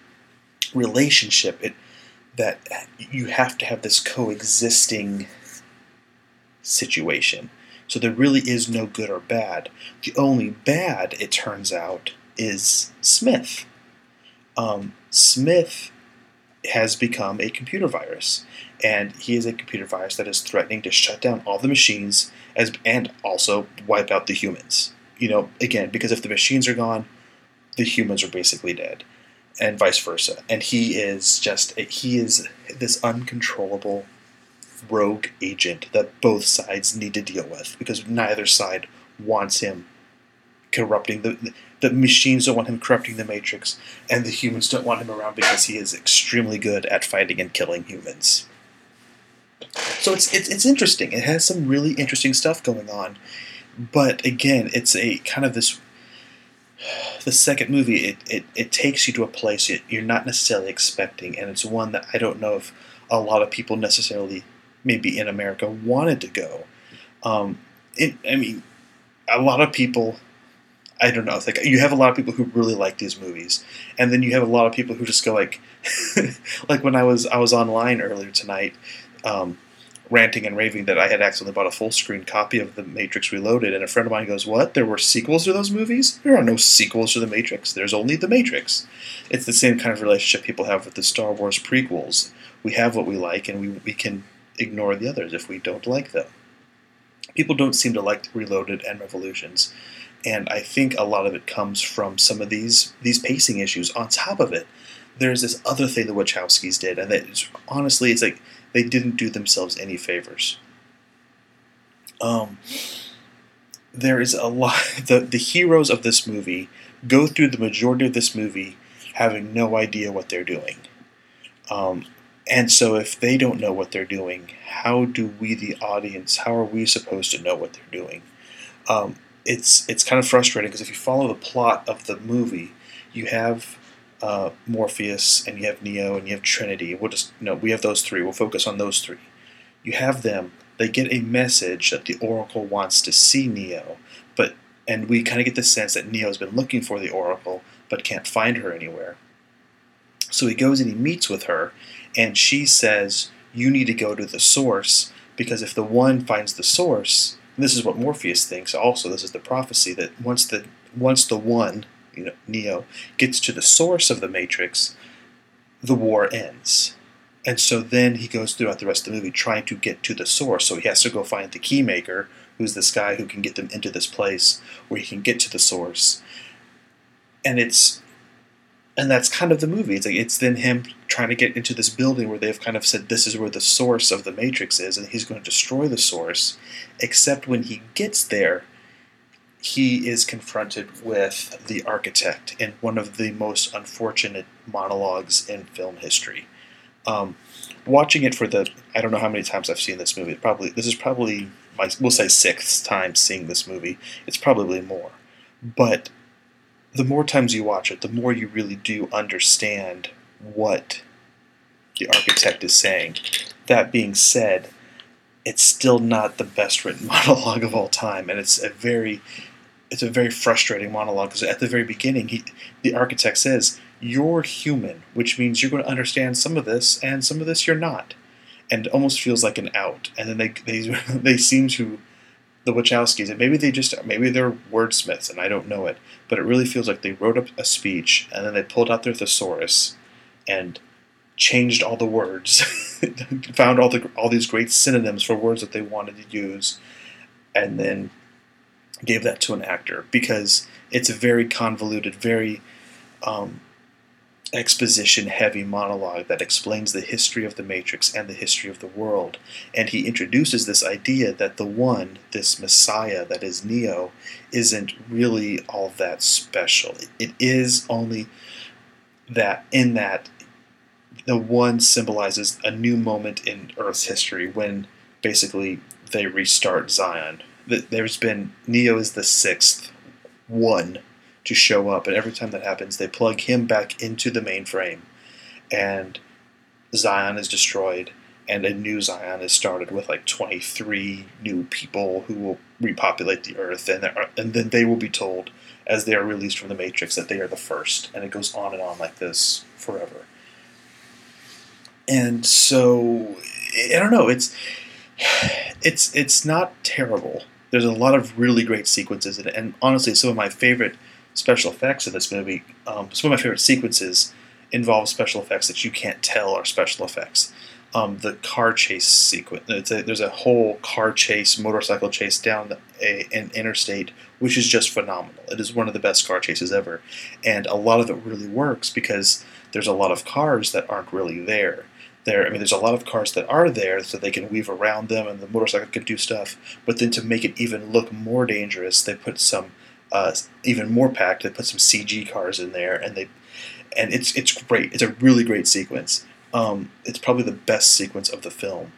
relationship it, that you have to have this coexisting situation. So there really is no good or bad. The only bad, it turns out, is Smith. Um, Smith has become a computer virus, and he is a computer virus that is threatening to shut down all the machines as and also wipe out the humans. You know, again, because if the machines are gone, the humans are basically dead, and vice versa. And he is just he is this uncontrollable rogue agent that both sides need to deal with because neither side wants him corrupting the the machines don't want him corrupting the matrix and the humans don't want him around because he is extremely good at fighting and killing humans so it's it's, it's interesting it has some really interesting stuff going on but again it's a kind of this the second movie it, it, it takes you to a place you're not necessarily expecting and it's one that i don't know if a lot of people necessarily maybe in America wanted to go. Um, it, I mean, a lot of people. I don't know. Like you have a lot of people who really like these movies, and then you have a lot of people who just go like, like when I was I was online earlier tonight, um, ranting and raving that I had accidentally bought a full screen copy of The Matrix Reloaded, and a friend of mine goes, "What? There were sequels to those movies? There are no sequels to The Matrix. There's only The Matrix." It's the same kind of relationship people have with the Star Wars prequels. We have what we like, and we we can ignore the others if we don't like them. People don't seem to like Reloaded and Revolutions, and I think a lot of it comes from some of these these pacing issues. On top of it, there's this other thing the Wachowskis did, and that honestly, it's like they didn't do themselves any favors. Um, there is a lot. The the heroes of this movie go through the majority of this movie having no idea what they're doing. Um, and so, if they don't know what they're doing, how do we, the audience, how are we supposed to know what they're doing? Um, it's it's kind of frustrating because if you follow the plot of the movie, you have uh, Morpheus and you have Neo and you have Trinity. We'll just no, we have those three. We'll focus on those three. You have them. They get a message that the Oracle wants to see Neo, but and we kind of get the sense that Neo's been looking for the Oracle but can't find her anywhere. So he goes and he meets with her, and she says, "You need to go to the source because if the one finds the source, this is what Morpheus thinks. Also, this is the prophecy that once the once the one, you know, Neo gets to the source of the Matrix, the war ends." And so then he goes throughout the rest of the movie trying to get to the source. So he has to go find the keymaker, who's this guy who can get them into this place where he can get to the source. And it's and that's kind of the movie. It's like it's then him trying to get into this building where they've kind of said this is where the source of the matrix is, and he's going to destroy the source. Except when he gets there, he is confronted with the architect in one of the most unfortunate monologues in film history. Um, watching it for the I don't know how many times I've seen this movie. Probably this is probably my we'll say sixth time seeing this movie. It's probably more, but the more times you watch it, the more you really do understand what the architect is saying. That being said, it's still not the best written monologue of all time, and it's a very it's a very frustrating monologue because at the very beginning, he, the architect says, "You're human, which means you're going to understand some of this, and some of this you're not," and almost feels like an out. And then they they they seem to the Wachowskis, and maybe they just maybe they're wordsmiths, and I don't know it, but it really feels like they wrote up a speech and then they pulled out their thesaurus and changed all the words, found all the all these great synonyms for words that they wanted to use, and then gave that to an actor because it's a very convoluted, very um, exposition heavy monologue that explains the history of the Matrix and the history of the world. And he introduces this idea that the one, this Messiah that is Neo, isn't really all that special. It is only that, in that, the one symbolizes a new moment in Earth's history when basically they restart Zion. There's been, Neo is the sixth one to show up. And every time that happens, they plug him back into the mainframe, and Zion is destroyed, and a new Zion is started with like 23 new people who will repopulate the Earth, and and then they will be told as they are released from the Matrix that they are the first, and it goes on and on like this forever. And so I don't know. It's it's it's not terrible. There's a lot of really great sequences in it, and honestly, some of my favorite special effects in this movie. Um, some of my favorite sequences involve special effects that you can't tell are special effects. Um, the car chase sequence. A, there's a whole car chase, motorcycle chase down the, a, an interstate, which is just phenomenal. It is one of the best car chases ever, and a lot of it really works because there's a lot of cars that aren't really there. There, I mean, there's a lot of cars that are there, so they can weave around them, and the motorcycle can do stuff. But then to make it even look more dangerous, they put some uh, even more packed. They put some CG cars in there, and they and it's it's great. It's a really great sequence. Um, it's probably the best sequence of the film.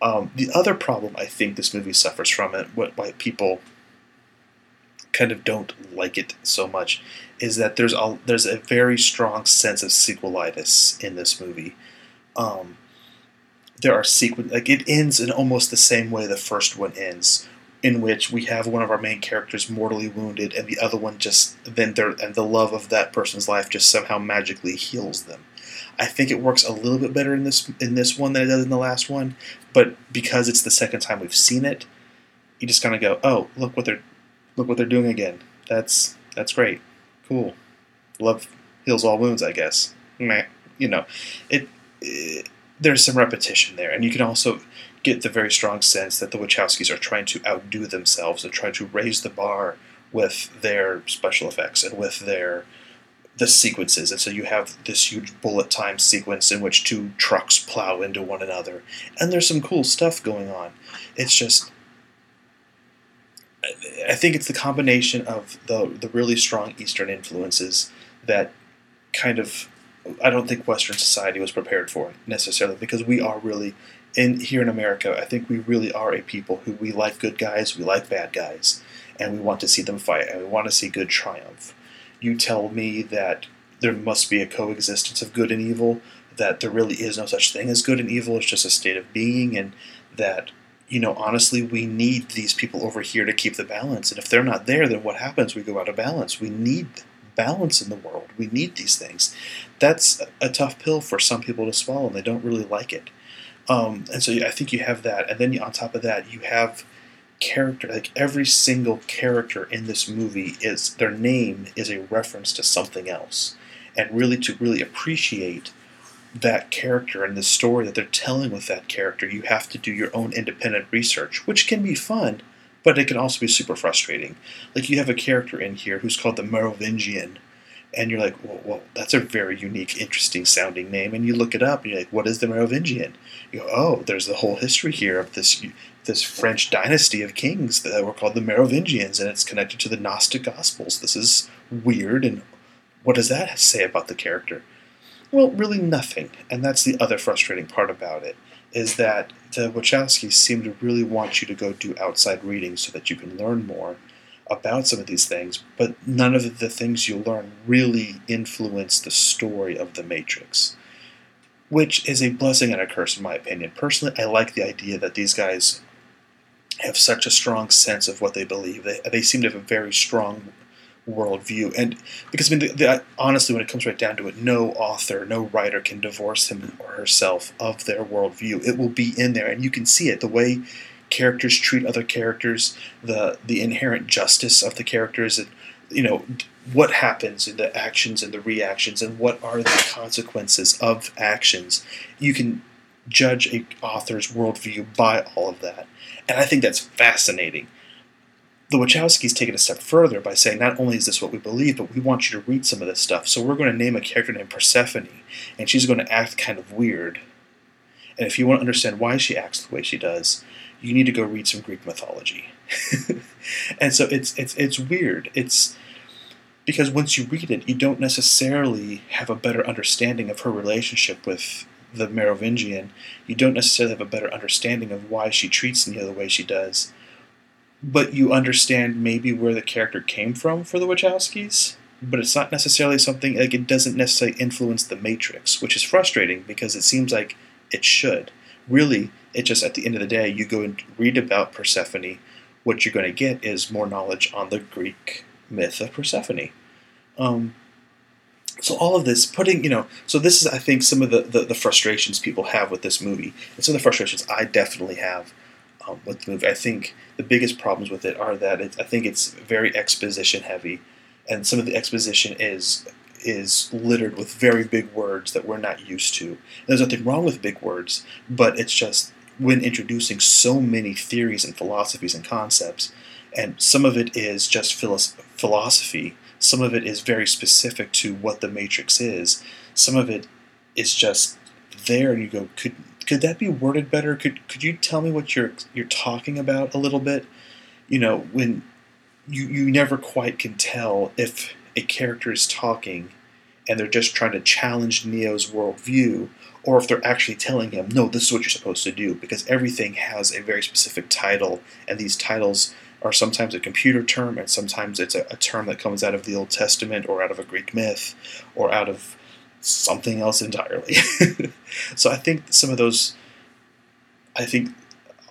Um, the other problem I think this movie suffers from it, what why people kind of don't like it so much, is that there's a there's a very strong sense of sequelitis in this movie. Um, there are sequence like it ends in almost the same way the first one ends, in which we have one of our main characters mortally wounded and the other one just then there and the love of that person's life just somehow magically heals them. I think it works a little bit better in this in this one than it does in the last one, but because it's the second time we've seen it, you just kind of go, "Oh, look what they're look what they're doing again. That's that's great. Cool. Love heals all wounds, I guess." Meh. You know, it, it there's some repetition there, and you can also get the very strong sense that the Wachowskis are trying to outdo themselves and try to raise the bar with their special effects and with their the sequences. And so you have this huge bullet time sequence in which two trucks plow into one another, and there's some cool stuff going on. It's just I think it's the combination of the the really strong Eastern influences that kind of I don't think Western society was prepared for necessarily because we are really in here in America, I think we really are a people who we like good guys, we like bad guys, and we want to see them fight, and we want to see good triumph. You tell me that there must be a coexistence of good and evil, that there really is no such thing as good and evil, it's just a state of being, and that, you know, honestly, we need these people over here to keep the balance. And if they're not there, then what happens? We go out of balance. We need balance in the world. We need these things. That's a tough pill for some people to swallow, and they don't really like it. Um, and so I think you have that, and then on top of that, you have character. Like every single character in this movie is their name is a reference to something else, and really to really appreciate that character and the story that they're telling with that character, you have to do your own independent research, which can be fun, but it can also be super frustrating. Like you have a character in here who's called the Merovingian, and you're like, well, well, that's a very unique, interesting sounding name. And you look it up, and you're like, what is the Merovingian? You go, oh, there's the whole history here of this this French dynasty of kings that were called the Merovingians, and it's connected to the Gnostic Gospels. This is weird, and what does that say about the character? Well, really nothing. And that's the other frustrating part about it, is that the Wachowskis seem to really want you to go do outside reading so that you can learn more about some of these things, but none of the things you learn really influence the story of The Matrix, which is a blessing and a curse, in my opinion. Personally, I like the idea that these guys have such a strong sense of what they believe. They, they seem to have a very strong worldview. And because, I mean, the, the, honestly, when it comes right down to it, no author, no writer can divorce him or herself of their worldview. It will be in there, and you can see it. The way characters treat other characters, the the inherent justice of the characters, and you know what happens in the actions and the reactions, and what are the consequences of actions. You can judge a author's worldview by all of that, and I think that's fascinating. The Wachowskis take it a step further by saying not only is this what we believe, but we want you to read some of this stuff. So we're going to name a character named Persephone, and she's going to act kind of weird. And if you want to understand why she acts the way she does, you need to go read some Greek mythology. and so it's it's it's weird. It's because once you read it, you don't necessarily have a better understanding of her relationship with the Merovingian. You don't necessarily have a better understanding of why she treats him the way she does. But you understand maybe where the character came from for the Wachowskis. But it's not necessarily something like it doesn't necessarily influence the Matrix, which is frustrating because it seems like it should. Really, it just at the end of the day, you go and read about Persephone. What you're going to get is more knowledge on the Greek myth of Persephone. Um, so all of this, putting you know, so this is I think some of the, the, the frustrations people have with this movie, and some of the frustrations I definitely have um, with the movie. I think the biggest problems with it are that it, I think it's very exposition heavy, and some of the exposition is is littered with very big words that we're not used to. And there's nothing wrong with big words, but it's just when introducing so many theories and philosophies and concepts. And some of it is just philosophy, some of it is very specific to what the matrix is, some of it is just there, and you go, could could that be worded better? Could could you tell me what you're you're talking about a little bit? You know, when you you never quite can tell if a character is talking and they're just trying to challenge Neo's worldview, or if they're actually telling him, no, this is what you're supposed to do, because everything has a very specific title, and these titles are sometimes a computer term, and sometimes it's a, a term that comes out of the Old Testament, or out of a Greek myth, or out of something else entirely. so I think some of those, I think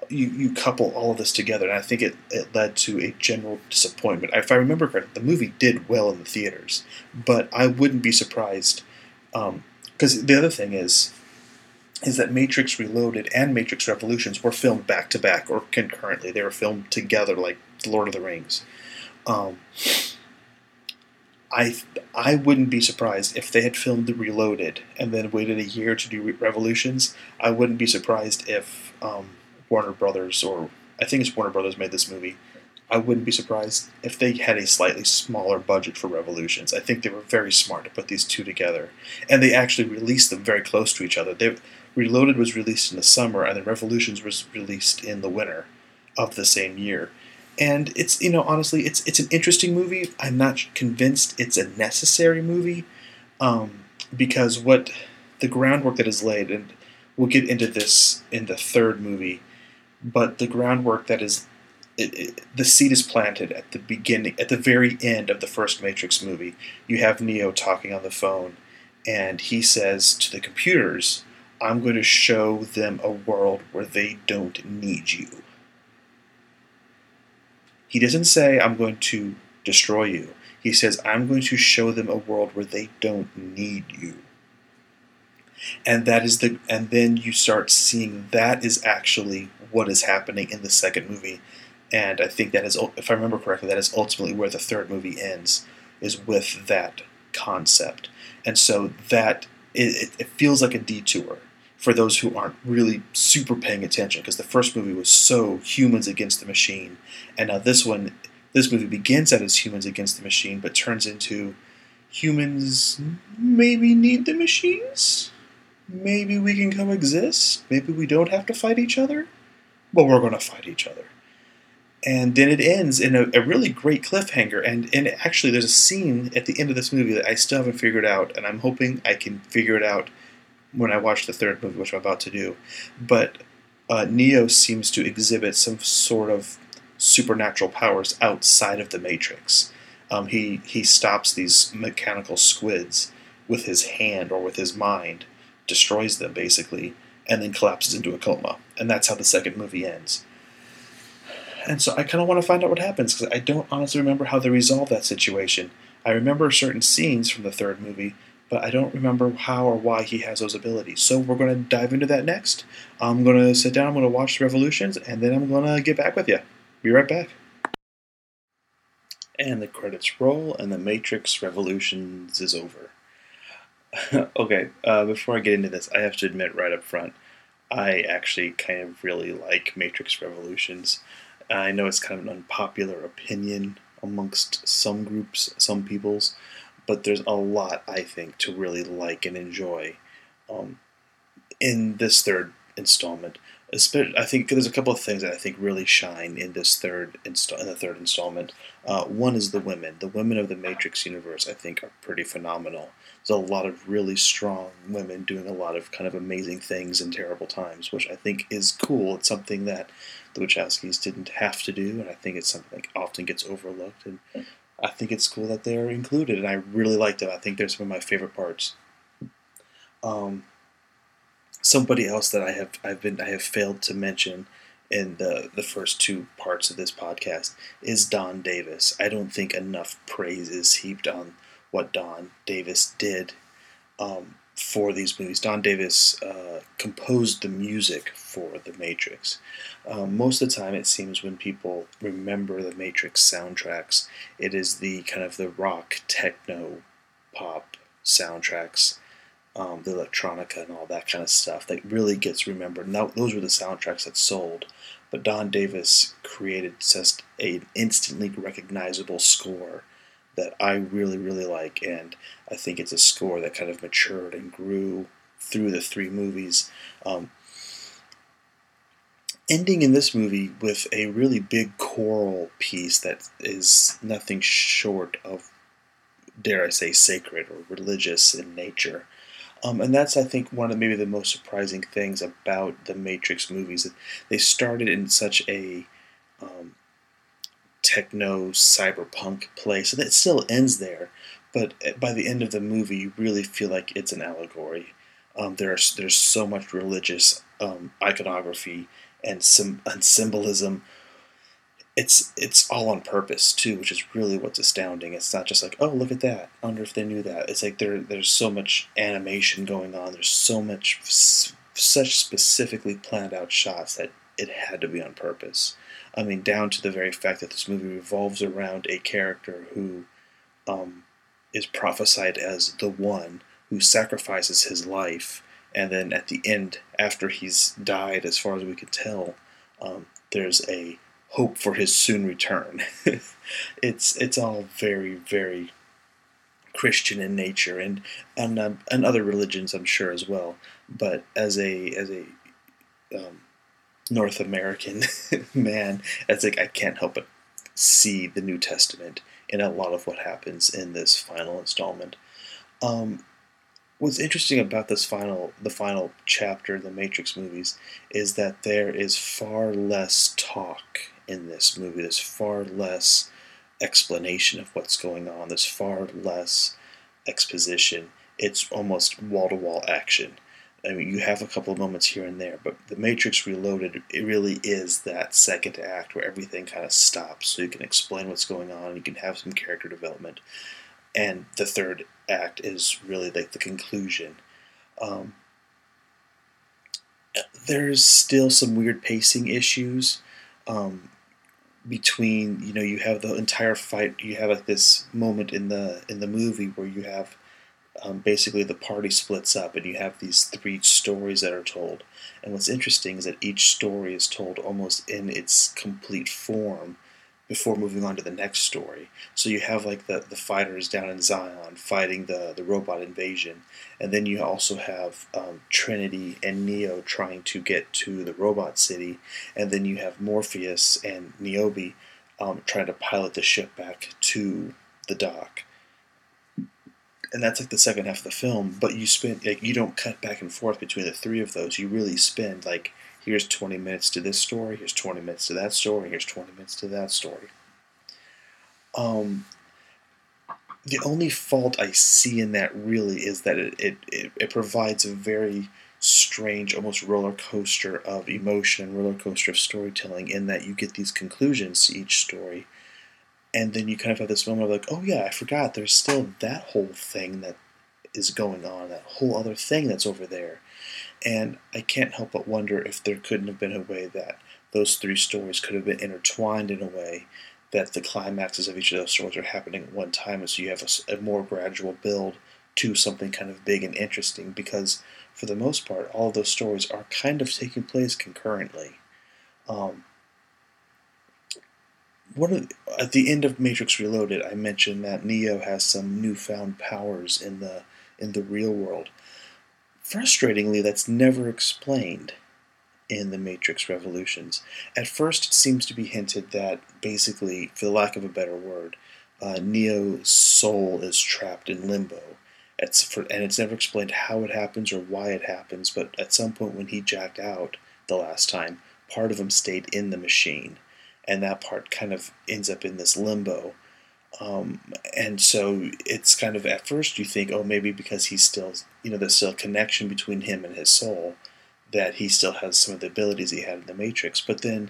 you, you couple all of this together, and I think it, it led to a general disappointment. If I remember correctly, the movie did well in the theaters, but I wouldn't be surprised. Because um, the other thing is, is that Matrix Reloaded and Matrix Revolutions were filmed back to back or concurrently. They were filmed together, like Lord of the Rings. Um, I I wouldn't be surprised if they had filmed Reloaded and then waited a year to do Revolutions. I wouldn't be surprised if um, Warner Brothers or I think it's Warner Brothers made this movie. I wouldn't be surprised if they had a slightly smaller budget for Revolutions. I think they were very smart to put these two together, and they actually released them very close to each other. They Reloaded was released in the summer, and then Revolutions was released in the winter of the same year. And it's you know honestly, it's it's an interesting movie. I'm not convinced it's a necessary movie, um, because what the groundwork that is laid, and we'll get into this in the third movie, but the groundwork that is it, it, the seed is planted at the beginning, at the very end of the first Matrix movie. You have Neo talking on the phone, and he says to the computers, I'm going to show them a world where they don't need you. He doesn't say, I'm going to destroy you. He says, I'm going to show them a world where they don't need you. And that is the and then you start seeing that is actually what is happening in the second movie. And I think that is if I remember correctly, that is ultimately where the third movie ends, is with that concept. And so that it, it feels like a detour for those who aren't really super paying attention because the first movie was so humans against the machine and now this one this movie begins out as humans against the machine but turns into humans maybe need the machines? Maybe we can coexist maybe we don't have to fight each other? But we're going to fight each other. And then it ends in a, a, really great cliffhanger and, and actually there's a scene at the end of this movie that i still haven't figured out and i'm hoping i can figure it out when I watch the third movie, which I'm about to do. But uh, Neo seems to exhibit some sort of supernatural powers outside of the Matrix. Um, he he stops these mechanical squids with his hand or with his mind, destroys them basically, and then collapses into a coma. And that's how the second movie ends. And so I kind of want to find out what happens because I don't honestly remember how they resolve that situation. I remember certain scenes from the third movie, but I don't remember how or why he has those abilities. So we're going to dive into that next. I'm going to sit down, I'm going to watch the Revolutions, and then I'm going to get back with you. Be right back. And the credits roll, and the Matrix Revolutions is over. okay, uh, before I get into this, I have to admit right up front, I actually kind of really like Matrix Revolutions. I know it's kind of an unpopular opinion amongst some groups, some peoples, but there's a lot I think to really like and enjoy um, in this third installment. I think there's a couple of things that I think really shine in this third insta- in the third installment. Uh, one is the women. The women of the Matrix universe, I think, are pretty phenomenal. There's a lot of really strong women doing a lot of kind of amazing things in terrible times, which I think is cool. It's something that the Wachowskis didn't have to do, and I think it's something that often gets overlooked. And I think it's cool that they're included, and I really liked it. I think they're some of my favorite parts. Um, somebody else that I have I've been I have failed to mention in the the first two parts of this podcast is Don Davis. I don't think enough praise is heaped on what Don Davis did um, for these movies. Don Davis uh, composed the music for The Matrix. Um, most of the time, it seems when people remember the Matrix soundtracks, it is the kind of the rock, techno, pop soundtracks, um, the electronica, and all that kind of stuff that really gets remembered. Now, those were the soundtracks that sold. But Don Davis created just an instantly recognizable score that I really, really like, and I think it's a score that kind of matured and grew through the three movies. Um, ending in this movie with a really big choral piece that is nothing short of, dare I say, sacred or religious in nature. Um, and that's, I think, one of maybe the most surprising things about the Matrix movies. They started in such a um, techno cyberpunk place, and it still ends there. But by the end of the movie, you really feel like it's an allegory. Um, there's there's so much religious um, iconography and, sim- and symbolism. It's it's all on purpose too, which is really what's astounding. It's not just like, oh, look at that. I wonder if they knew that. It's like there there's so much animation going on. There's so much such specifically planned out shots that it had to be on purpose. I mean, down to the very fact that this movie revolves around a character who um, is prophesied as the one who sacrifices his life and then at the end, after he's died, as far as we can tell, um, there's a hope for his soon return. it's it's all very very Christian in nature, and and um, and other religions, I'm sure as well. But as a as a um, North American man, it's like I can't help but see the New Testament in a lot of what happens in this final installment. Um, what's interesting about this final the final chapter the Matrix movies is that there is far less talk in this movie. There's far less explanation of what's going on. There's far less exposition. It's almost wall to wall action. I mean, you have a couple of moments here and there, but The Matrix Reloaded, it really is that second act where everything kind of stops so you can explain what's going on, you can have some character development. And the third act is really like the conclusion. Um, there's still some weird pacing issues um, between you know you have the entire fight you have like this moment in the in the movie where you have um, basically the party splits up and you have these three stories that are told and what's interesting is that each story is told almost in its complete form before moving on to the next story. So you have like the, the fighters down in Zion fighting the, the robot invasion, and then you also have um, Trinity and Neo trying to get to the robot city, and then you have Morpheus and Niobe um, trying to pilot the ship back to the dock. And that's like the second half of the film, but you spend like you don't cut back and forth between the three of those. You really spend like here's 20 minutes to this story, here's 20 minutes to that story, here's 20 minutes to that story. Um, the only fault I see in that really is that it, it, it, it provides a very strange, almost roller coaster of emotion, and roller coaster of storytelling, in that you get these conclusions to each story. And then you kind of have this moment of like, oh yeah, I forgot. There's still that whole thing that is going on, that whole other thing that's over there. And I can't help but wonder if there couldn't have been a way that those three stories could have been intertwined in a way that the climaxes of each of those stories are happening at one time, and so you have a, a more gradual build to something kind of big and interesting. Because for the most part, all those stories are kind of taking place concurrently. Um, of the, at the end of Matrix Reloaded, I mentioned that Neo has some newfound powers in the in the real world, Frustratingly, that's never explained in the Matrix Revolutions. At first, it seems to be hinted that basically, for the lack of a better word, uh, Neo's soul is trapped in limbo. It's for, and it's never explained how it happens or why it happens, but at some point when he jacked out the last time, part of him stayed in the machine. And that part kind of ends up in this limbo um, and so it's kind of at first you think, oh, maybe because he's still, you know, there's still a connection between him and his soul, that he still has some of the abilities he had in the Matrix. But then,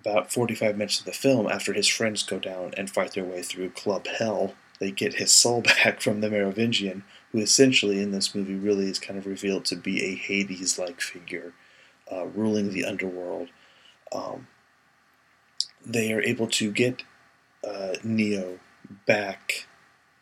about 45 minutes of the film, after his friends go down and fight their way through Club Hel, they get his soul back from the Merovingian, who essentially in this movie really is kind of revealed to be a Hades like figure uh, ruling the underworld. Um, they are able to get uh, Neo back,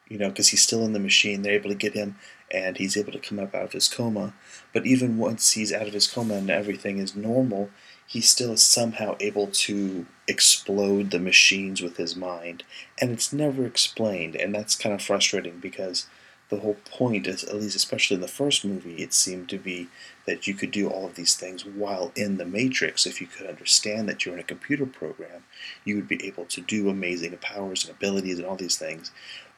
you know, because he's still in the machine. They're able to get him, and he's able to come up out of his coma. But even once he's out of his coma and everything is normal, he still is somehow able to explode the machines with his mind, and it's never explained. And that's kind of frustrating because the whole point is, at least especially in the first movie, it seemed to be that you could do all of these things while in the Matrix. If you could understand that you're in a computer program, you would be able to do amazing powers and abilities and all these things,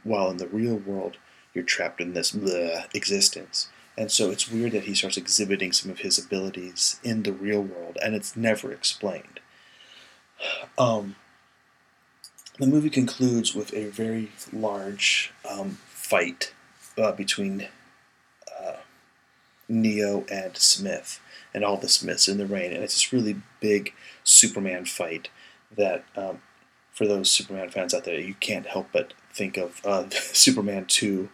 while in the real world, you're trapped in this bleh existence. And so it's weird that he starts exhibiting some of his abilities in the real world, and it's never explained. Um, the movie concludes with a very large um, fight uh, between uh, Neo and Smith and all the Smiths in the rain, and it's this really big Superman fight that, um, for those Superman fans out there, you can't help but think of uh, Superman 2,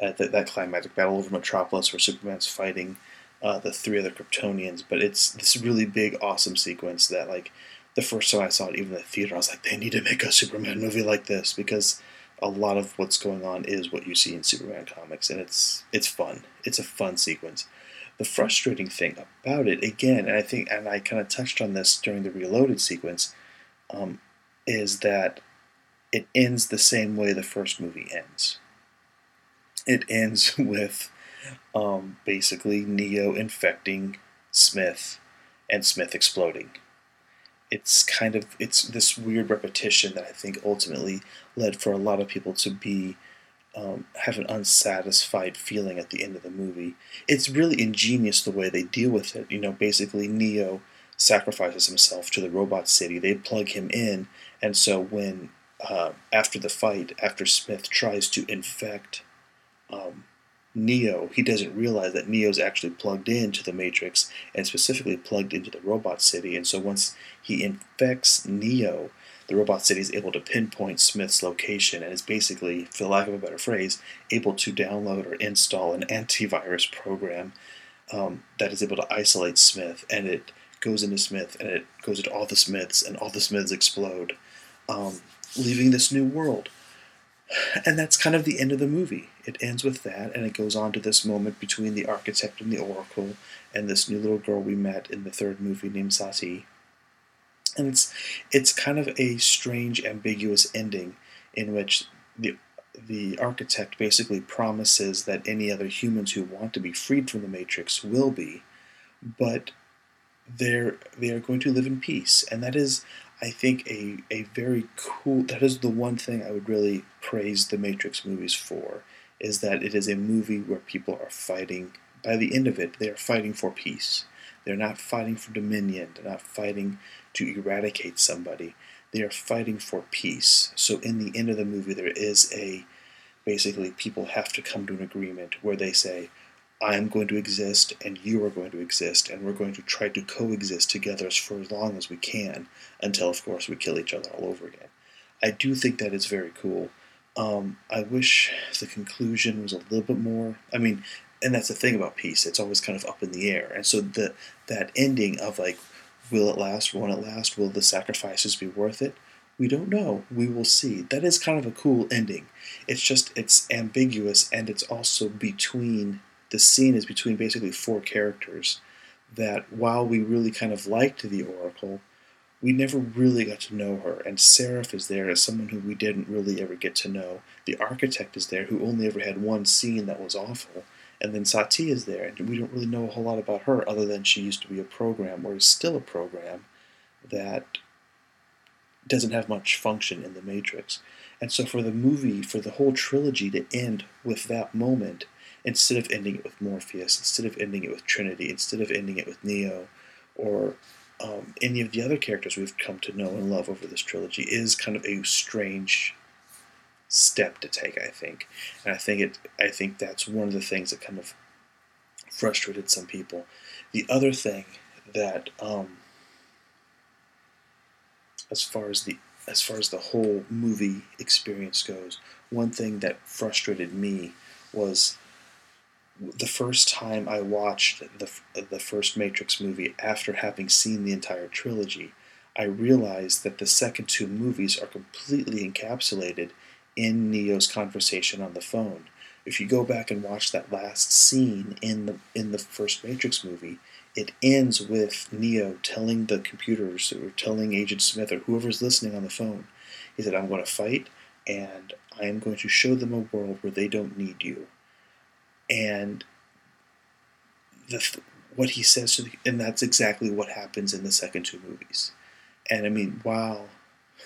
uh, that, that climactic battle over Metropolis where Superman's fighting uh, the three other Kryptonians. But it's this really big, awesome sequence that, like, the first time I saw it, even in the theater, I was like, they need to make a Superman movie like this because a lot of what's going on is what you see in Superman comics, and it's it's fun. It's a fun sequence. The frustrating thing about it, again, and I think, and I kind of touched on this during the Reloaded sequence, um, is that it ends the same way the first movie ends. It ends with um, basically Neo infecting Smith and Smith exploding it's kind of it's this weird repetition that I think ultimately led for a lot of people to be um, have an unsatisfied feeling at the end of the movie. It's really ingenious the way they deal with it. You know, basically Neo sacrifices himself to the robot city. They plug him in, and so when uh, after the fight, after Smith tries to infect um, Neo, he doesn't realize that Neo's actually plugged into the Matrix and specifically plugged into the robot city. And so once he infects Neo, the robot city is able to pinpoint Smith's location and is basically, for lack of a better phrase, able to download or install an antivirus program um, that is able to isolate Smith. And it goes into Smith and it goes into all the Smiths, and all the Smiths explode, um, leaving this new world. And that's kind of the end of the movie. It ends with that, and it goes on to this moment between the architect and the oracle, and this new little girl we met in the third movie named Sati. And it's it's kind of a strange, ambiguous ending in which the the architect basically promises that any other humans who want to be freed from the matrix will be, but they're they are going to live in peace, and that is, I think, a a very cool. That is the one thing I would really praise the Matrix movies for, is that it is a movie where people are fighting. By the end of it, they are fighting for peace. They're not fighting for dominion. They're not fighting to eradicate somebody. They are fighting for peace. So in the end of the movie, there is a basically people have to come to an agreement where they say, I'm going to exist and you are going to exist, and we're going to try to coexist together for as long as we can until, of course, we kill each other all over again. I do think that is very cool. Um, I wish the conclusion was a little bit more. I mean, and that's the thing about peace; it's always kind of up in the air. And so the that ending of like, will it last? Won't it last? Will the sacrifices be worth it? We don't know. We will see. That is kind of a cool ending. It's just it's ambiguous and it's also between the scene is between basically four characters that while we really kind of liked the Oracle, we never really got to know her. And Seraph is there as someone who we didn't really ever get to know. The architect is there who only ever had one scene that was awful. And then Sati is there, and we don't really know a whole lot about her other than she used to be a program, or is still a program, that doesn't have much function in the Matrix. And so for the movie, for the whole trilogy to end with that moment, instead of ending it with Morpheus, instead of ending it with Trinity, instead of ending it with Neo, or um, any of the other characters we've come to know and love over this trilogy, is kind of a strange step to take. I think, and I think it. I think that's one of the things that kind of frustrated some people. The other thing that, um, as far as the as far as the whole movie experience goes, one thing that frustrated me was the first time I watched the the first Matrix movie after having seen the entire trilogy, I realized that the second two movies are completely encapsulated in Neo's conversation on the phone. If you go back and watch that last scene in the in the first Matrix movie, it ends with Neo telling the computers or telling Agent Smith or whoever's listening on the phone, he said, "I'm going to fight, and I am going to show them a world where they don't need you." And the, what he says to the, and that's exactly what happens in the second two movies. And I mean, while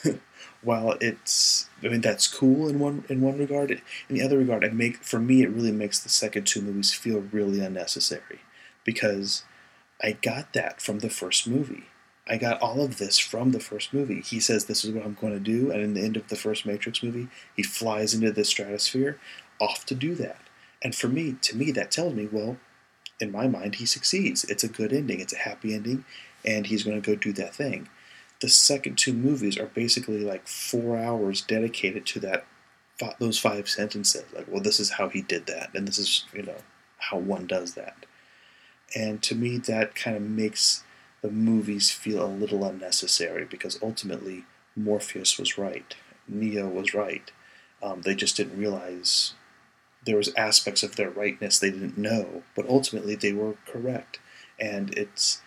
while it's I mean that's cool in one in one regard, in the other regard, it make for me it really makes the second two movies feel really unnecessary because I got that from the first movie. I got all of this from the first movie. He says this is what I'm going to do, and in the end of the first Matrix movie, he flies into the stratosphere off to do that. And for me, to me, that tells me, well, in my mind, he succeeds. It's a good ending. It's a happy ending, and he's going to go do that thing. The second two movies are basically like four hours dedicated to that, those five sentences. Like, well, this is how he did that, and this is you know how one does that. And to me, that kind of makes the movies feel a little unnecessary because ultimately Morpheus was right, Neo was right. Um, they just didn't realize there was aspects of their rightness they didn't know, but ultimately they were correct. And it's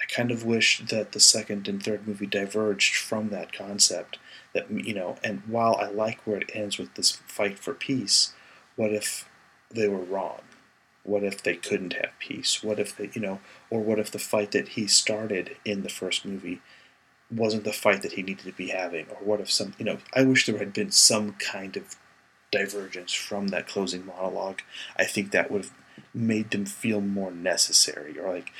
I kind of wish that the second and third movie diverged from that concept. That you know, and while I like where it ends with this fight for peace, what if they were wrong? What if they couldn't have peace? What if they, you know, or what if the fight that he started in the first movie wasn't the fight that he needed to be having? Or what if some, you know, I wish there had been some kind of divergence from that closing monologue, I think that would have made them feel more necessary. Or like,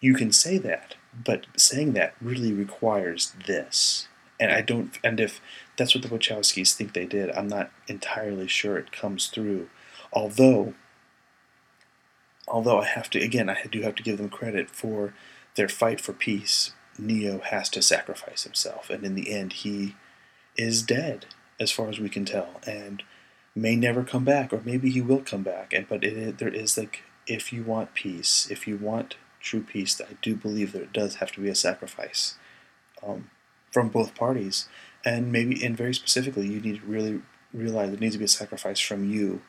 you can say that, But saying that really requires this. And I don't, and if that's what the Wachowskis think they did, I'm not entirely sure it comes through. Although, although I have to, again, I do have to give them credit for their fight for peace. Neo has to sacrifice himself, and in the end, he is dead, as far as we can tell, and may never come back, or maybe he will come back. And but it, there is like, if you want peace, if you want true peace, I do believe that it does have to be a sacrifice um, from both parties, and maybe and very specifically, you need to really realize there needs to be a sacrifice from you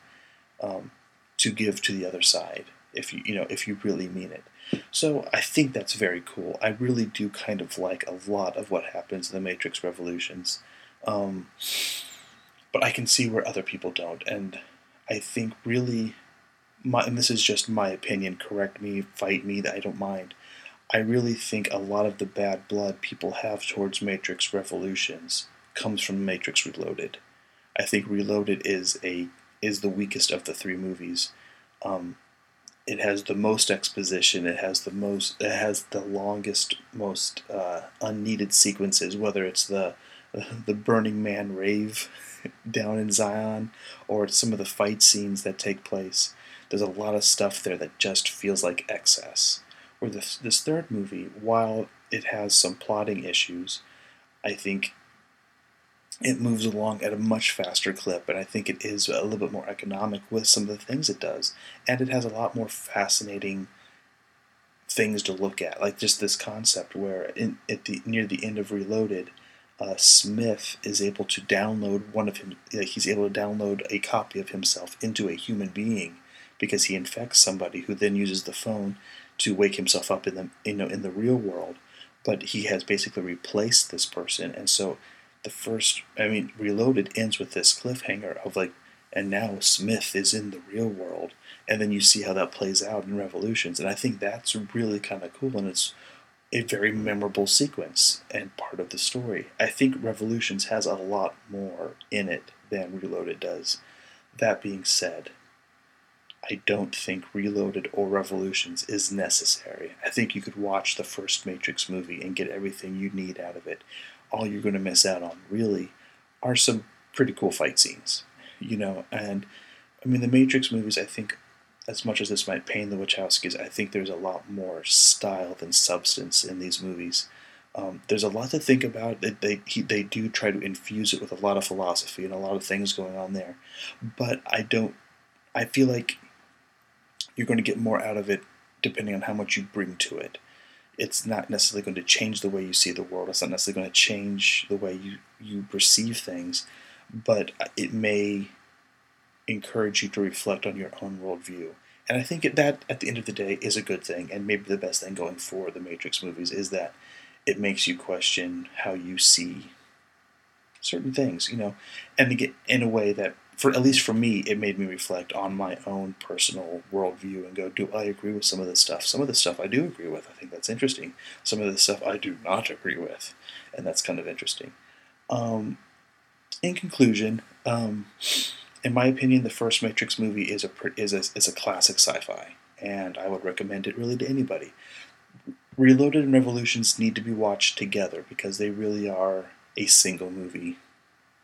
um, to give to the other side if you you know if you really mean it. So I think that's very cool. I really do kind of like a lot of what happens in the Matrix Revolutions, um, but I can see where other people don't, and I think really, my and this is just my opinion. Correct me, fight me. I don't mind. I really think a lot of the bad blood people have towards Matrix Revolutions comes from Matrix Reloaded. I think Reloaded is a is the weakest of the three movies. Um, it has the most exposition. It has the most. It has the longest, most uh, unneeded sequences. Whether it's the the Burning Man rave down in Zion, or some of the fight scenes that take place. There's a lot of stuff there that just feels like excess. Where this this third movie, while it has some plotting issues, I think it moves along at a much faster clip, and I think it is a little bit more economic with some of the things it does, and it has a lot more fascinating things to look at, like just this concept where in, at the near the end of Reloaded, uh, Smith is able to download one of him. Like he's able to download a copy of himself into a human being because he infects somebody who then uses the phone to wake himself up in the you know in the real world. But he has basically replaced this person, and so the first, I mean, Reloaded ends with this cliffhanger of like, and now Smith is in the real world, and then you see how that plays out in Revolutions, and I think that's really kind of cool, and it's a very memorable sequence and part of the story. I think Revolutions has a lot more in it than Reloaded does. That being said, I don't think Reloaded or Revolutions is necessary. I think you could watch the first Matrix movie and get everything you need out of it all you're going to miss out on really are some pretty cool fight scenes, you know. And I mean, the Matrix movies, I think, as much as this might pain the Wachowskis, I think there's a lot more style than substance in these movies. Um, there's a lot to think about. They they, he, they do try to infuse it with a lot of philosophy and a lot of things going on there, but I don't. I feel like you're going to get more out of it depending on how much you bring to it it's not necessarily going to change the way you see the world. It's not necessarily going to change the way you, you perceive things, but it may encourage you to reflect on your own worldview. And I think that, at the end of the day, is a good thing, and maybe the best thing going for the Matrix movies is that it makes you question how you see certain things, you know, and to get in a way that for at least for me, it made me reflect on my own personal worldview and go, do I agree with some of this stuff? Some of the stuff I do agree with. I think that's interesting. Some of the stuff I do not agree with, and that's kind of interesting. Um, in conclusion, um, in my opinion, the first Matrix movie is a is a, is a classic sci-fi, and I would recommend it really to anybody. Reloaded and Revolutions need to be watched together because they really are a single movie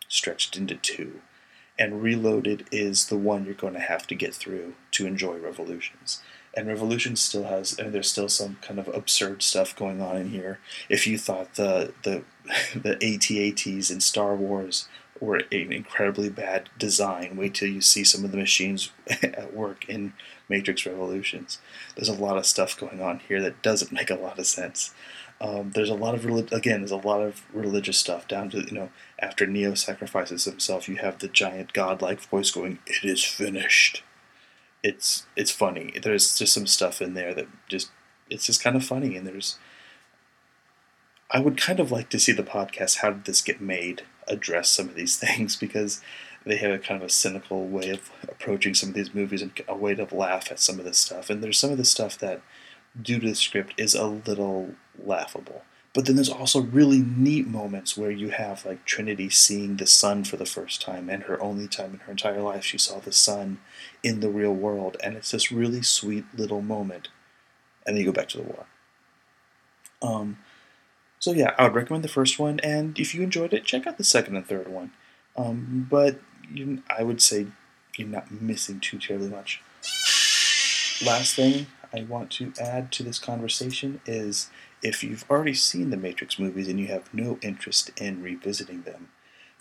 stretched into two and Reloaded is the one you're going to have to get through to enjoy Revolutions. And Revolutions still has, and there's still some kind of absurd stuff going on in here. If you thought the the the AT-ATs in Star Wars were an incredibly bad design, wait till you see some of the machines at work in Matrix Revolutions. There's a lot of stuff going on here that doesn't make a lot of sense. Um, there's a lot of again, there's a lot of religious stuff down to you know after Neo sacrifices himself, you have the giant godlike voice going, "It is finished." It's it's funny. There's just some stuff in there that just it's just kind of funny, and there's. I would kind of like to see the podcast. How did this get made? Address some of these things because they have a kind of a cynical way of approaching some of these movies and a way to laugh at some of this stuff. And there's some of the stuff that due to the script is a little laughable. But then there's also really neat moments where you have like Trinity seeing the sun for the first time and her only time in her entire life she saw the sun in the real world and it's this really sweet little moment and then you go back to the war. Um, so yeah, I would recommend the first one, and if you enjoyed it, check out the second and third one. Um, but you, I would say you're not missing too terribly much. Last thing I want to add to this conversation is if you've already seen the Matrix movies and you have no interest in revisiting them,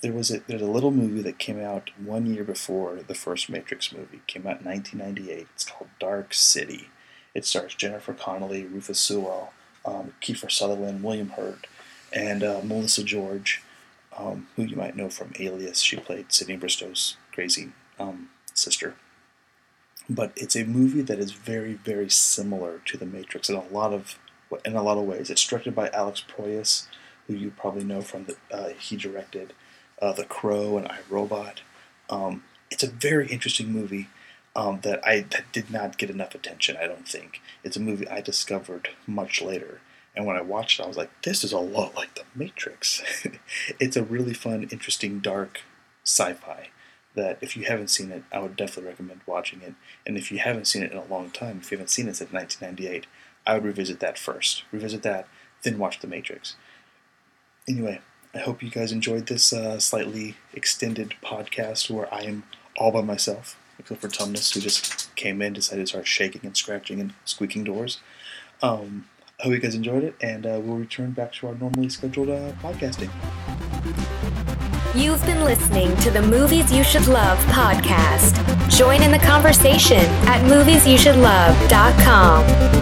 there was a there's a little movie that came out one year before the first Matrix movie. It came out in 1998. It's called Dark City. It stars Jennifer Connelly, Rufus Sewell, um, Kiefer Sutherland, William Hurt, and uh, Melissa George, um, who you might know from Alias. She played Sydney Bristow's crazy um, sister. But it's a movie that is very, very similar to The Matrix in a lot of in a lot of ways. It's directed by Alex Proyas, who you probably know from the uh, he directed uh, The Crow and I Robot. Um, it's a very interesting movie um, that I that did not get enough attention. I don't think it's a movie I discovered much later. And when I watched it, I was like, "This is a lot like The Matrix." it's a really fun, interesting, dark sci-fi that if you haven't seen it, I would definitely recommend watching it. And if you haven't seen it in a long time, if you haven't seen it since 1998, I would revisit that first. Revisit that, then watch The Matrix. Anyway, I hope you guys enjoyed this uh, slightly extended podcast where I am all by myself, except for Tumnus, who just came in, decided to start shaking and scratching and squeaking doors. Um, I hope you guys enjoyed it, and uh, we'll return back to our normally scheduled uh, podcasting. You've been listening to the Movies You Should Love podcast. Join in the conversation at moviesyoushouldlove.com.